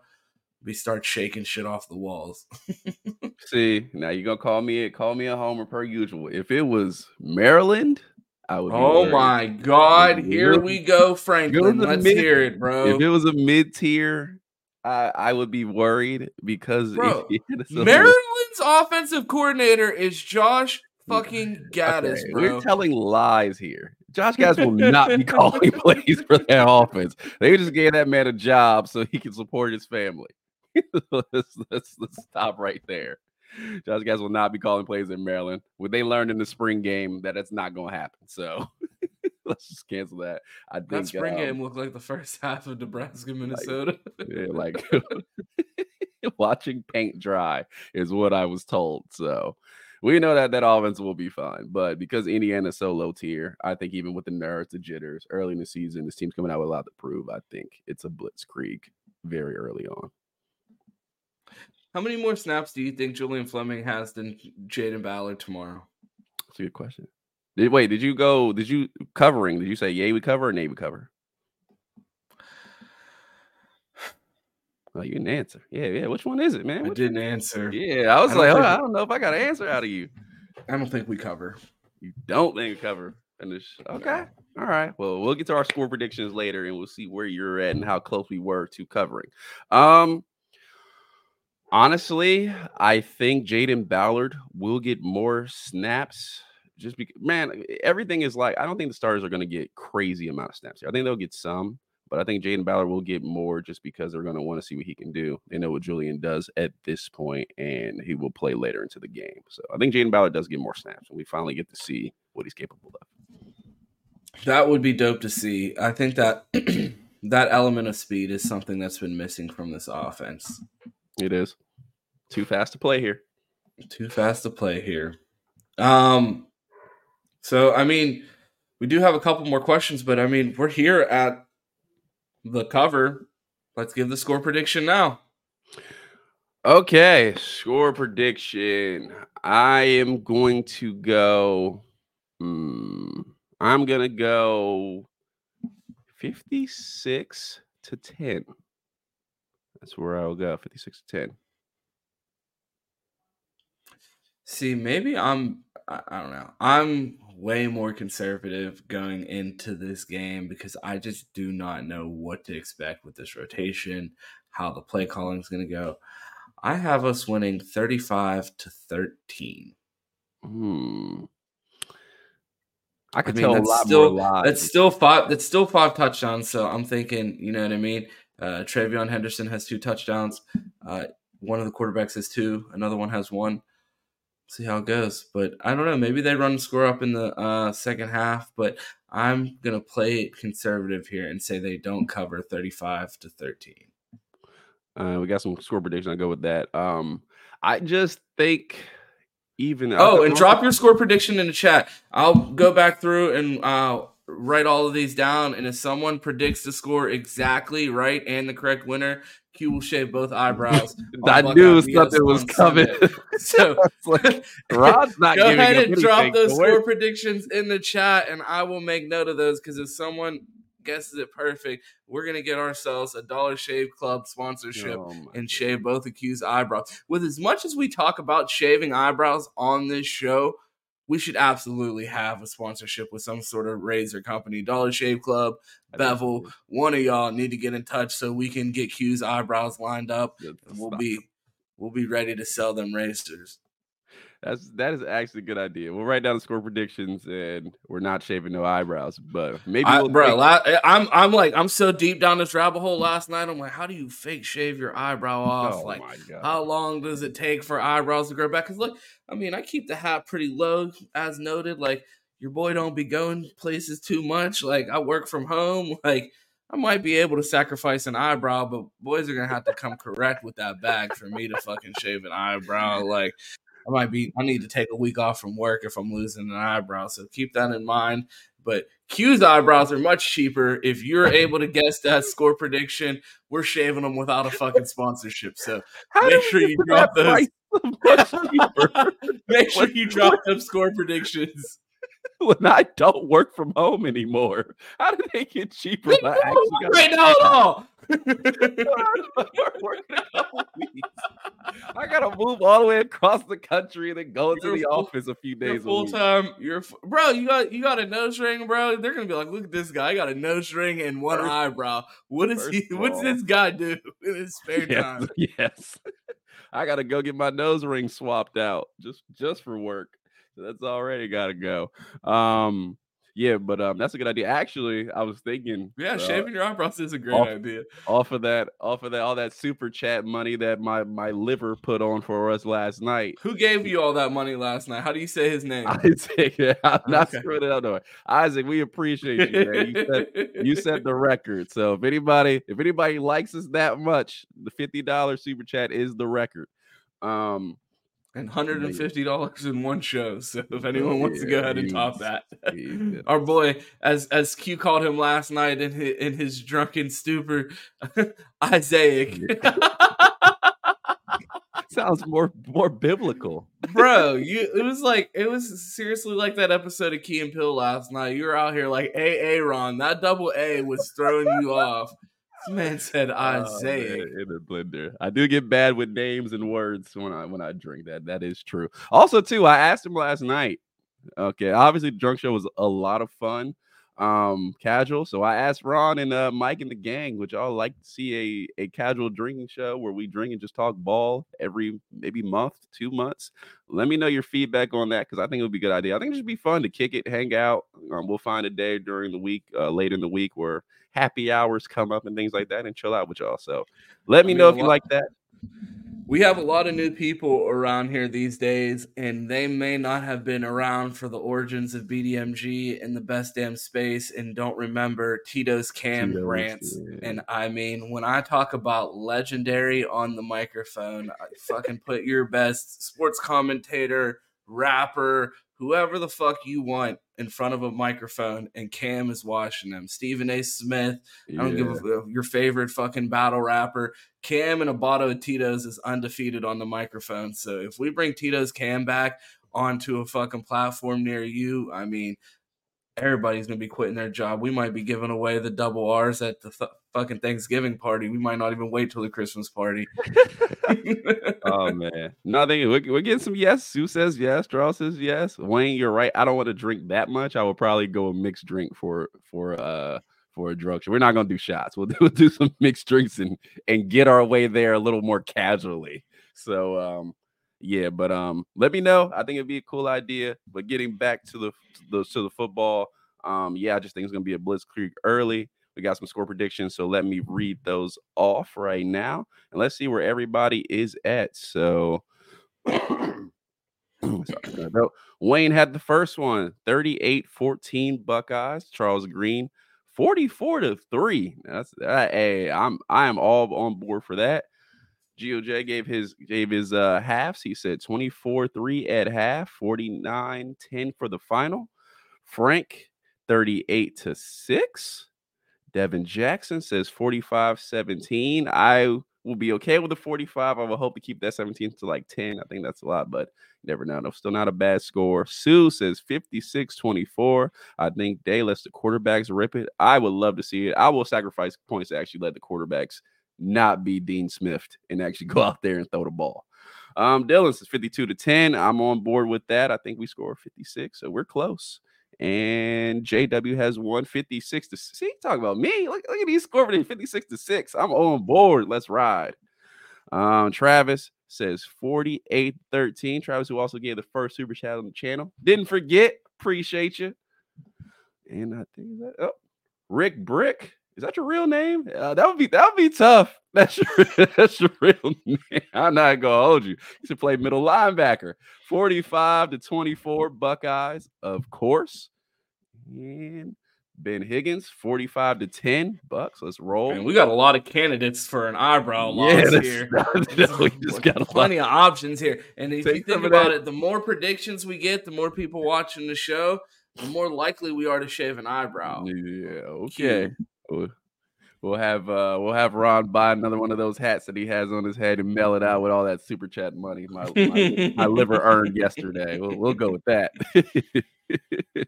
we start shaking shit off the walls. See, now you're gonna call me it, call me a homer per usual. If it was Maryland, I would. Oh my god! Here we go, Franklin. Let's mid, hear it, bro. If it was a mid tier, I, I would be worried because Bro, Maryland's offensive coordinator is Josh fucking Gattis, okay, bro. We're telling lies here. Josh Gattis will not be calling plays for that offense. They just gave that man a job so he can support his family. let's, let's, let's stop right there. Josh Gattis will not be calling plays in Maryland. What they learned in the spring game that it's not going to happen. So let's just cancel that. I think that spring um, game looked like the first half of Nebraska, Minnesota. Like, yeah, like watching paint dry is what I was told. So we know that that offense will be fine, but because Indiana's so low tier, I think even with the nerves, the jitters early in the season, this team's coming out with a lot to prove. I think it's a blitzkrieg very early on. How many more snaps do you think Julian Fleming has than Jayden Ballard tomorrow? That's a good question. Did, wait, did you go? Did you covering? Did you say yay we cover or nay we cover? Oh, you didn't answer. Yeah, yeah. Which one is it, man? Which I didn't answer. Yeah, I was I like, oh, I don't know if I got an answer out of you. I don't think we cover. You don't think we cover. Finish. Okay. All right. Well, we'll get to our score predictions later, and we'll see where you're at and how close we were to covering. Um, honestly, I think Jayden Ballard will get more snaps just because, man, everything is like, I don't think the Stars are going to get crazy amount of snaps here. I think they'll get some, but I think Jayden Ballard will get more just because they're going to want to see what he can do. They know what Julian does at this point, and he will play later into the game. So I think Jayden Ballard does get more snaps, and we finally get to see what he's capable of. That would be dope to see. I think that that element of speed is something that's been missing from this offense. It is too fast to play here. Too fast to play here. Um, so, I mean, we do have a couple more questions, but I mean, we're here at the cover. Let's give the score prediction now. Okay, score prediction. I am going to go. Hmm, I'm gonna go 56 to 10. That's where I'll go. 56 to 10. See, maybe I'm I, don't know. I'm way more conservative going into this game because I just do not know what to expect with this rotation, how the play calling is going to go. I have us winning 35 to 13. Hmm. I could I mean, tell a that's lot still more lies. that's still five that's still five touchdowns. So I'm thinking, you know what I mean? Uh TreVeyon Henderson has two touchdowns. Uh one of the quarterbacks has two, another one has one. See how it goes. But I don't know. Maybe they run the score up in the uh second half, but I'm gonna play it conservative here and say they don't cover 35 to 13. Uh, we got some score prediction. I go with that. Um, I just think even Oh, and drop your score prediction in the chat. I'll go back through and uh, write all of these down. And if someone predicts the score exactly right and the correct winner, Q will shave both eyebrows. I knew something was coming. So Rod's not go ahead and drop those we're- score predictions in the chat, and I will make note of those because if someone guesses it perfect, we're gonna get ourselves a Dollar Shave Club sponsorship Oh and shave both accused eyebrows. With as much as we talk about shaving eyebrows on this show, we should absolutely have a sponsorship with some sort of razor company. Dollar Shave Club, Bevel, one of y'all need to get in touch so we can get Q's eyebrows lined up. That's We'll be we'll be ready to sell them razors. That's that is actually a good idea. We'll write down the score predictions, and we're not shaving no eyebrows, but maybe I, we'll bro, take- la- eh, I'm I'm like I'm so deep down this rabbit hole. Last night, I'm like, how do you fake shave your eyebrow off? Oh like, how long does it take for eyebrows to grow back? Because look, I mean, I keep the hat pretty low, as noted. Like, your boy don't be going places too much. Like, I work from home. Like, I might be able to sacrifice an eyebrow, but boys are gonna have to come correct with that bag for me to fucking shave an eyebrow. Like, I might be. I need to take a week off from work if I'm losing an eyebrow. So keep that in mind. But Q's eyebrows are much cheaper. If you're able to guess that score prediction, we're shaving them without a fucking sponsorship. So How make sure you drop those. make sure you drop them score predictions. when I don't work from home anymore? How did they get cheaper? when I actually got- right now at all. Working a couple weeks. I gotta move all the way across the country and then go into You're the full- office a few days a full time. You're bro. You got you got a nose ring, bro. They're gonna be like, look at this guy. I got a nose ring and one First- eyebrow. What is he? What's all- this guy do in his spare Yes, time? yes. I gotta go get my nose ring swapped out just just for work. So that's already gotta go. Um, yeah, but um, that's a good idea. Actually, I was thinking, Yeah, uh, shaving your eyebrows is a great off- idea. off of that, off of that, all that super chat money that my my liver put on for us last night. Who gave you all that money last night? How do you say his name? Isaac, yeah, I'm not Okay. screwing it up. No, Isaac, we appreciate you, man. You set, you set the record. So if anybody, if anybody likes us that much, the fifty dollars super chat is the record. Um, and hundred and fifty dollars in one show. So if anyone wants to go ahead and top that, he's- our boy, as as Q called him last night in his, in his drunken stupor, Isaiah, sounds more more biblical. bro, you it was like it was seriously like that episode of Key and Peele last night. You were out here like A Aaron, that double A was throwing you off. This man said Oh, Isaiah. man, in a blender. I do get bad with names and words when I when I drink. That that is true. Also, too, I asked him last night. Okay, obviously, the drunk show was a lot of fun, um, casual. So I asked Ron and uh, Mike and the gang, would y'all like to see a a casual drinking show where we drink and just talk ball every maybe month, two months? Let me know your feedback on that because I think it would be a good idea. I think it should be fun to kick it, hang out. Um, we'll find a day during the week, uh, late in the week, where happy hours come up and things like that, and chill out with y'all. So let me mean, know if you lot- like that. We have a lot of new people around here these days, and they may not have been around for the origins of BDMG and the best damn space and don't remember Tito's Cam Tito's, rants. And I mean, when I talk about legendary on the microphone, I fucking put your best sports commentator, rapper, whoever the fuck you want in front of a microphone, and Cam is watching them. Stephen A. Smith, I don't give a your favorite fucking battle rapper. Cam and a bottle of Tito's is undefeated on the microphone. So if we bring Tito's Cam back onto a fucking platform near you, I mean, everybody's gonna be quitting their job. We might be giving away the double R's at the th- fucking Thanksgiving party. We might not even wait till the Christmas party. oh man, nothing. We're, we're, getting some yes. Sue says yes. Charles says yes. Wayne, you're right. I don't want to drink that much. I will probably go a mixed drink for for uh for a drug show. We're not gonna do shots. We'll do, we'll do some mixed drinks and and get our way there a little more casually. So um yeah, but um, let me know. I think it'd be a cool idea. But getting back to the to the, to the football, um, yeah, I just think it's gonna be a blitzkrieg early. We got some score predictions, so let me read those off right now, and let's see where everybody is at. So. Wayne had the first one 38 14 Buckeyes. Charles Green 44 to 3. That's uh, hey, I'm I am all on board for that. GOJ gave his gave his uh halves. He said 24-3 at half, 49-10 for the final. Frank 38 to 6. Devin Jackson says 45-17. I will be okay with the 45. I will hope to keep that 17 to like 10. I think that's a lot, but never know. No, still not a bad score. Sue says 56-24. I think Day lets the quarterbacks rip it. I would love to see it. I will sacrifice points to actually let the quarterbacks not be Dean Smith and actually go out there and throw the ball. Um, Dylan says 52 to 10. I'm on board with that. I think we score 56, so we're close. And JW has 156 to see. Talk about me. Look, look at these scoring 56 to 6. I'm on board. Let's ride. Um, Travis says 48 13. Travis, who also gave the first super chat on the channel. Didn't forget. Appreciate you. And I think that oh, Rick Brick is that your real name? Uh, that would be that would be tough. That's your that's your real name. I'm not gonna hold you. You should play middle linebacker. 45 to 24 Buckeyes, of course. And Ben Higgins, 45 to 10 bucks. Let's roll. Man, we got a lot of candidates for an eyebrow loss yeah, here. we just got plenty of options here. And if Take you think about it, the more predictions we get, the more people watching the show, the more likely we are to shave an eyebrow. Yeah, okay. Cute. We'll, have uh we'll have Ron buy another one of those hats that he has on his head and mail it out with all that super chat money my my, my liver earned yesterday. We'll, we'll go with that.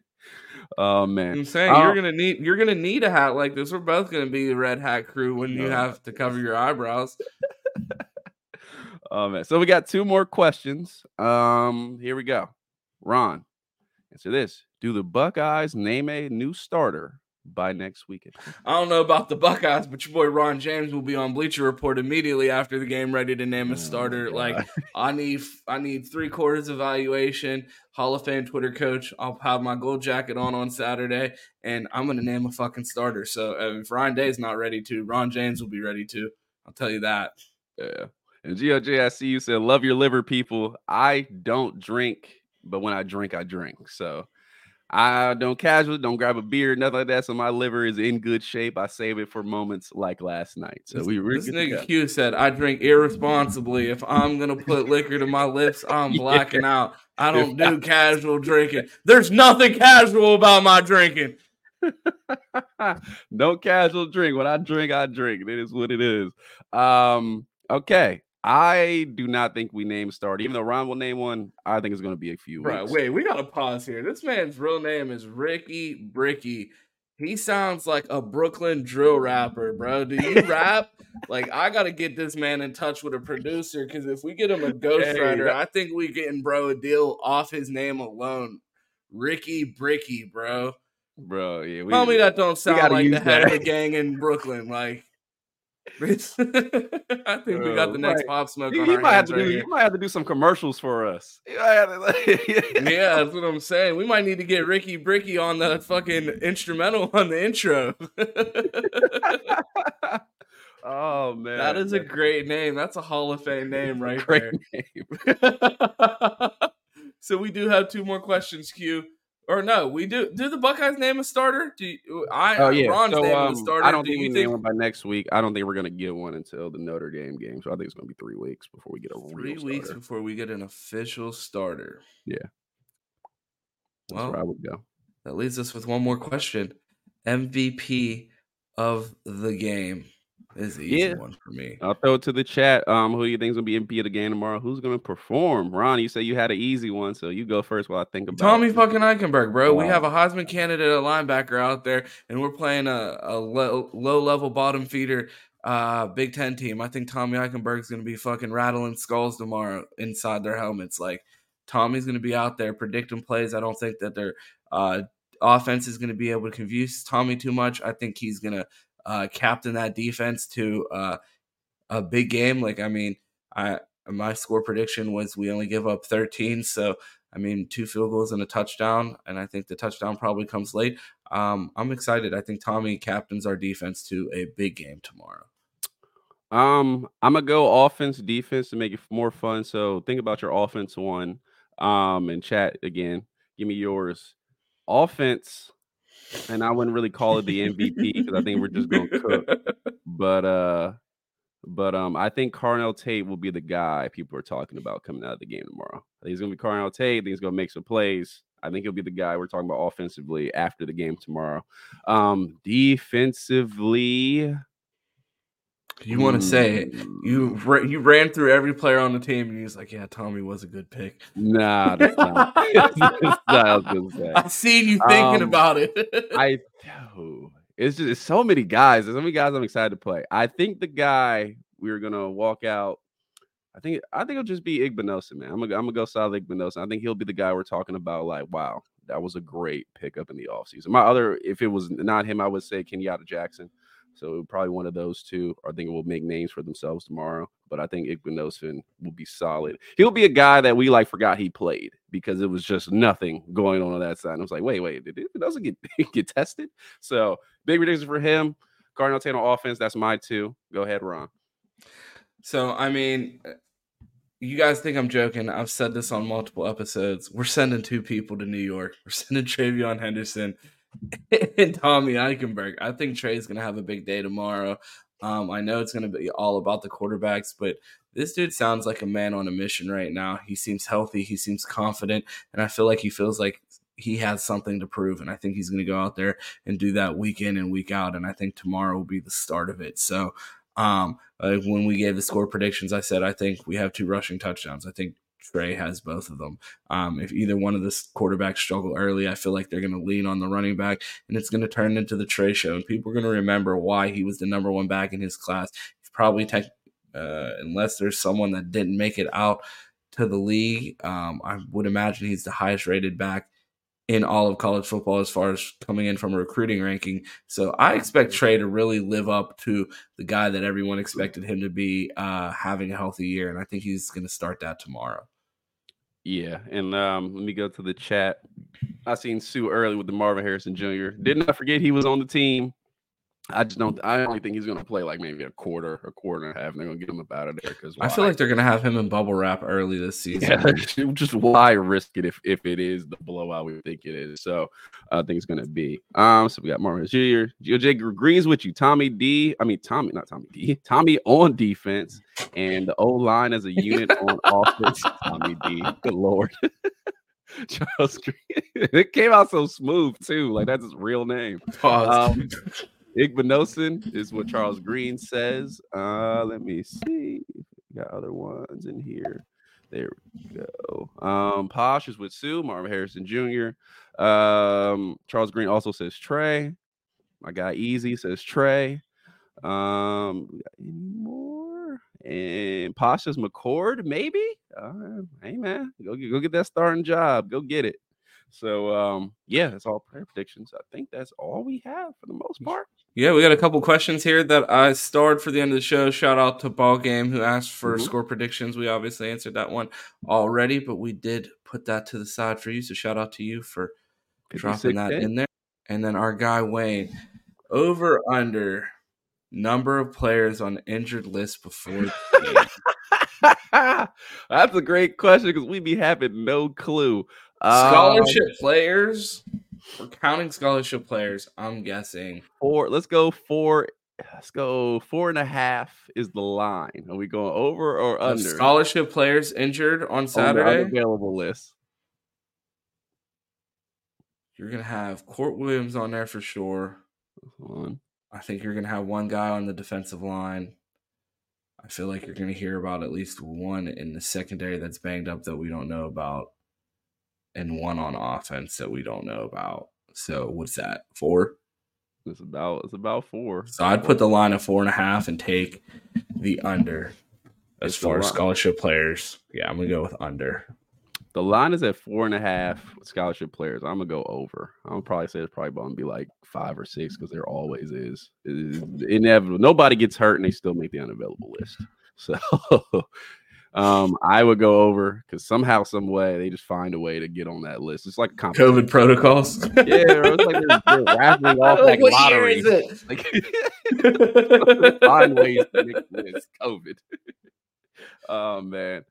oh man, I'm saying you're gonna need you're gonna need a hat like this. We're both gonna be the red hat crew when you have to cover your eyebrows. oh man, so we got two more questions. Um, here we go. Ron, answer this: Do the Buckeyes name a new starter by next weekend. I don't know about the Buckeyes, but your boy Ron James will be on Bleacher Report immediately after the game, ready to name a oh starter. Oh like I need, I need three quarters evaluation. Hall of Fame Twitter coach. I'll have my gold jacket on on Saturday, and I'm gonna name a fucking starter. So uh, if Ryan Day's not ready to, Ron James will be ready to. I'll tell you that. Yeah. And GOJ, I see you said, "Love your liver, people." I don't drink, but when I drink, I drink. So I don't casually, don't grab a beer, nothing like that. So my liver is in good shape. I save it for moments like last night. So this, we this nigga Q said, "I drink irresponsibly. If I'm gonna put liquor to my lips, I'm blacking yeah. out. I don't do casual drinking. There's nothing casual about my drinking." no casual drink. When I drink, I drink. It is what it is. Um, okay. I do not think we name starter. Even though Ron will name one, I think it's going to be a few. Right. Wait, we got to pause here. This man's real name is Ricky Bricky. He sounds like a Brooklyn drill rapper, bro. Do you rap? like, I got to get this man in touch with a producer because if we get him a ghostwriter, hey, I think we getting bro a deal off his name alone. Ricky Bricky, bro. Bro, yeah. We, Tell me that don't sound like the head of the gang in Brooklyn. Like, I think we got the next pop smoke. He, he might have to right do. He might have to do some commercials for us. yeah, that's what I'm saying. We might need to get Ricky Bricky on the fucking instrumental on the intro. oh man, that is a great name. That's a Hall of Fame name right great there. Name. so we do have two more questions, Q. Or no, we do. Do the Buckeyes name a starter? Do you, I? Oh yeah, Ron's so, um, starter. I don't do think we think... name one by next week. I don't think we're gonna get one until the Notre Dame game. So I think it's gonna be three weeks before we get a three weeks starter. before we get an official starter. Yeah, that's well, where I would go. That leaves us with one more question: MVP of the game. This is an easy Yeah. one for me. I'll throw it to the chat. Um, who you think is gonna be MVP of the game tomorrow? Who's gonna perform? Ron, you say you had an easy one, so you go first while I think about Tommy it. fucking Eichenberg, bro. We have a Heisman candidate, a linebacker out there, and we're playing a, a low, low level bottom feeder uh, Big Ten team. I think Tommy Eichenberg's going to be fucking rattling skulls tomorrow inside their helmets. Like, Tommy's going to be out there predicting plays. I don't think that their uh, offense is going to be able to confuse Tommy too much. I think he's going to uh, captain that defense to uh, a big game. Like, I mean, I my score prediction was we only give up 13, so I mean, two field goals and a touchdown, and I think the touchdown probably comes late. Um, I'm excited. I think Tommy captains our defense to a big game tomorrow. Um, I'm gonna go offense, defense to make it more fun. So think about your offense one. Um, and chat again. Give me yours. Offense, and I wouldn't really call it the MVP because I think we're just gonna cook. But uh, but um, I think Carnell Tate will be the guy people are talking about coming out of the game tomorrow. I think he's gonna be Carnell Tate. I think he's gonna make some plays. I think he'll be the guy we're talking about offensively after the game tomorrow. Um, defensively, You want to say it? mm, You ra- you ran through every player on the team, and he's like, "Yeah, Tommy was a good pick." Nah, that's not. that's not I was say. I seen you thinking Um, about it. I oh, it's just it's so many guys. There's so many guys I'm excited to play. I think the guy we were gonna walk out. I think I think it'll just be Igbinosun, man. I'm gonna I'm gonna go solid Igbinosun. I think he'll be the guy we're talking about. Like, wow, that was a great pickup in the offseason. My other, if it was not him, I would say Kenyatta Jackson. So probably one of those two. I think it will make names for themselves tomorrow. But I think Igbinosun will be solid. He'll be a guy that we like forgot he played because it was just nothing going on on that side. And I was like, wait, wait, did Igbinosun get get tested? So big prediction for him. Carnell Tate on offense. That's my two. Go ahead, Ron. So I mean, you guys think I'm joking? I've said this on multiple episodes. We're sending two people to New York. We're sending TreVeyon Henderson and Tommy Eichenberg. I think Trey's gonna have a big day tomorrow. Um, I know it's gonna be all about the quarterbacks, but this dude sounds like a man on a mission right now. He seems healthy. He seems confident, and I feel like he feels like he has something to prove. And I think he's gonna go out there and do that week in and week out. And I think tomorrow will be the start of it. So. Um, uh, when we gave the score predictions, I said I think we have two rushing touchdowns. I think Trey has both of them. Um, if either one of the quarterbacks struggle early, I feel like they're going to lean on the running back, and it's going to turn into the Trey show. And people are going to remember why he was the number one back in his class. He's probably tech, uh, unless there's someone that didn't make it out to the league. Um, I would imagine he's the highest rated back in all of college football as far as coming in from a recruiting ranking. So I expect Trey to really live up to the guy that everyone expected him to be uh, having a healthy year. And I think he's going to start that tomorrow. Yeah, and um, let me go to the chat. I seen Sue early with the Marvin Harrison Jr. Did not forget he was on the team. I just don't. I only think he's going to play like maybe a quarter, a quarter and a half. And they're going to get him up out of there because I feel like they're going to have him in bubble wrap early this season. yeah, just why risk it if if it is the blowout we think it is. So I think it's going to be. Um, so we got Marvin Jr. GOJ agrees with you. Tommy D. I mean Tommy, not Tommy D. Tommy on defense and the O line as a unit on offense. Tommy D. Good lord. Charles Green. it came out so smooth too. Like that's his real name. Pause. Um, Igbinosun is what Charles Green says. Uh, let me see. Got other ones in here. There we go. Um, Posh is with Sue, Marvin Harrison Jr. Um, Charles Green also says Trey. My guy Easy says Trey. Um, any more? And Posh is McCord, maybe. Uh, hey man, go go get that starting job. Go get it. So um, yeah, that's all prayer predictions. I think that's all we have for the most part. Yeah, we got a couple questions here that I starred for the end of the show. Shout out to Ball Game who asked for Mhm. score predictions. We obviously answered that one already, but we did put that to the side for you. So shout out to you for dropping that in there. And then our guy Wayne, over under number of players on injured list before. the game. That's a great question because we'd be having no clue. Um, scholarship players. We're counting scholarship players. I'm guessing. four. Let's go four. Let's go four and a half is the line. Are we going over or under? scholarship players injured on on Saturday. unavailable list. You're gonna have Court Williams on there for sure. Hold on. I think you're going to have one guy on the defensive line. I feel like you're going to hear about at least one in the secondary that's banged up that we don't know about, and one on offense that we don't know about. So what's that? Four? It's about it's about four. So I'd put the line at four and a half and take the under as It's far as scholarship players. Yeah, I'm gonna go with under. The line is at four and a half scholarship players. I'm gonna go over. I'm gonna probably say it's probably gonna be like five or six because there always is. It is inevitable. Nobody gets hurt and they still make the unavailable list. So um, I would go over because somehow, some way, they just find a way to get on that list. It's like. COVID protocols. Yeah, bro, it's like they're, they're raffling off like, what lottery. year is it? Like find ways to make this COVID. oh man.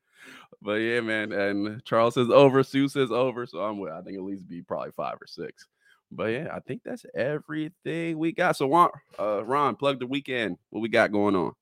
But yeah, man. And Charles says over, Sue says over. So I'm with I think at least be probably five or six. But yeah, I think that's everything we got. So Ron, uh, Ron, plug the weekend. What we got going on?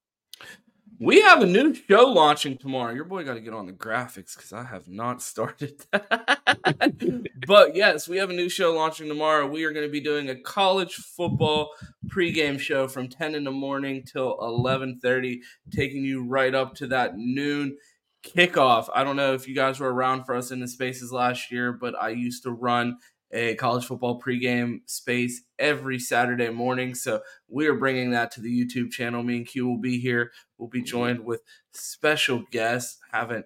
We have a new show launching tomorrow. Your boy got to get on the graphics because I have not started that. but yes, we have a new show launching tomorrow. We are going to be doing a college football pregame show from 10 in the morning till 11:30, taking you right up to that noon kickoff. I don't know if you guys were around for us in the spaces last year, but I used to run a college football pregame space every Saturday morning. So we are bringing that to the YouTube channel. Me and Q will be here. We'll be mm-hmm. joined with special guests. Haven't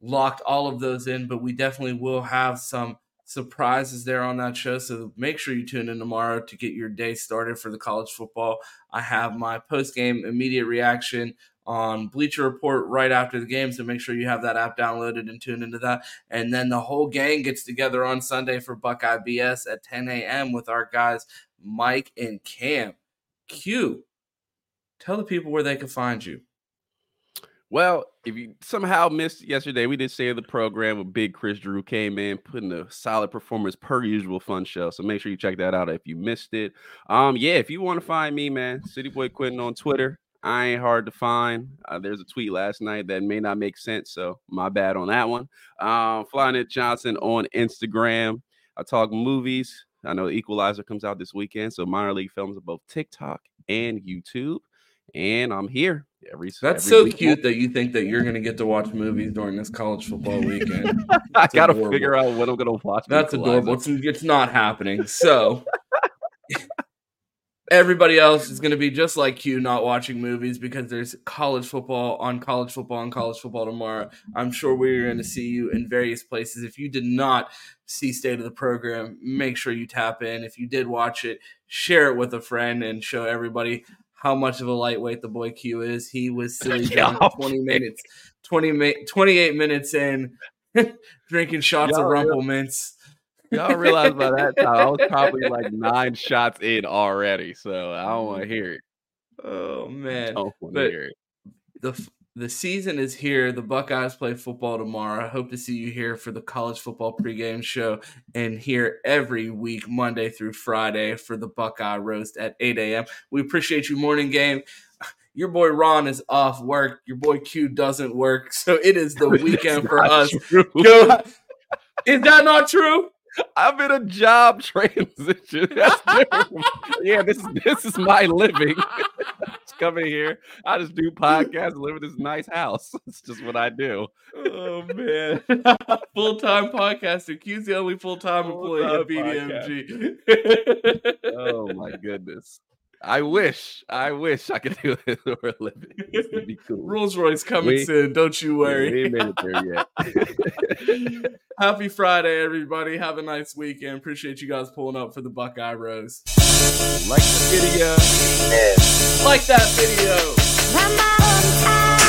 locked all of those in, but we definitely will have some surprises there on that show. So make sure you tune in tomorrow to get your day started for the college football. I have my post game immediate reaction on Bleacher Report right after the game. So make sure you have that app downloaded and tune into that. And then the whole gang gets together on Sunday for Buckeye BS at 10 a.m. with our guys Mike and Cam. Q, tell the people where they can find you. Well, if you somehow missed yesterday, we did say the program with Big Chris Drew came in, putting a solid performance per usual fun show. So make sure you check that out if you missed it. Um, yeah, if you want to find me, man, City Boy Quinton on Twitter. I ain't hard to find. Uh, there's a tweet last night that may not make sense, so my bad on that one. Um, Flyknit Johnson on Instagram. I talk movies. I know Equalizer comes out this weekend, so minor league films on both TikTok and YouTube. And I'm here every. That's every so week. cute that you think that you're going to get to watch movies during this college football weekend. I gotta figure out what I'm gonna watch. That's adorable. It's, it's not happening. So everybody else is going to be just like you, not watching movies because there's college football on college football on college football tomorrow. I'm sure we're going to see you in various places. If you did not see State of the Program, make sure you tap in. If you did watch it, share it with a friend and show everybody how much of a lightweight the boy Q is. He was silly Yeah, 20 minutes, 20 mi- 28 minutes in, drinking shots of Y'all Rumple Minze. Y'all realize by that time I was probably like nine shots in already, so I don't want to mm. hear it. Oh man, I don't want to hear it. the the season is here. The Buckeyes play football tomorrow. I hope to see you here for the college football pregame show and here every week, Monday through Friday, for the Buckeye roast at 8 a.m. We appreciate you, morning game. Your boy Ron is off work. Your boy Q doesn't work, so it is the weekend for us. Go. Is that not true? I'm in a job transition. That's different. yeah, this is this is my living. just coming here. I just do podcasts, live in this nice house. It's just what I do. Oh man, full time podcaster. Q's the only full time employee at BDMG. Oh my goodness. I wish, I wish I could do it for a living. This would be cool. Rolls Royce coming We- soon. Don't you worry. we ain't made it there yet. Happy Friday, everybody. Have a nice weekend. Appreciate you guys pulling up for the Buckeye roast. like the video. Like that video. Come on, time.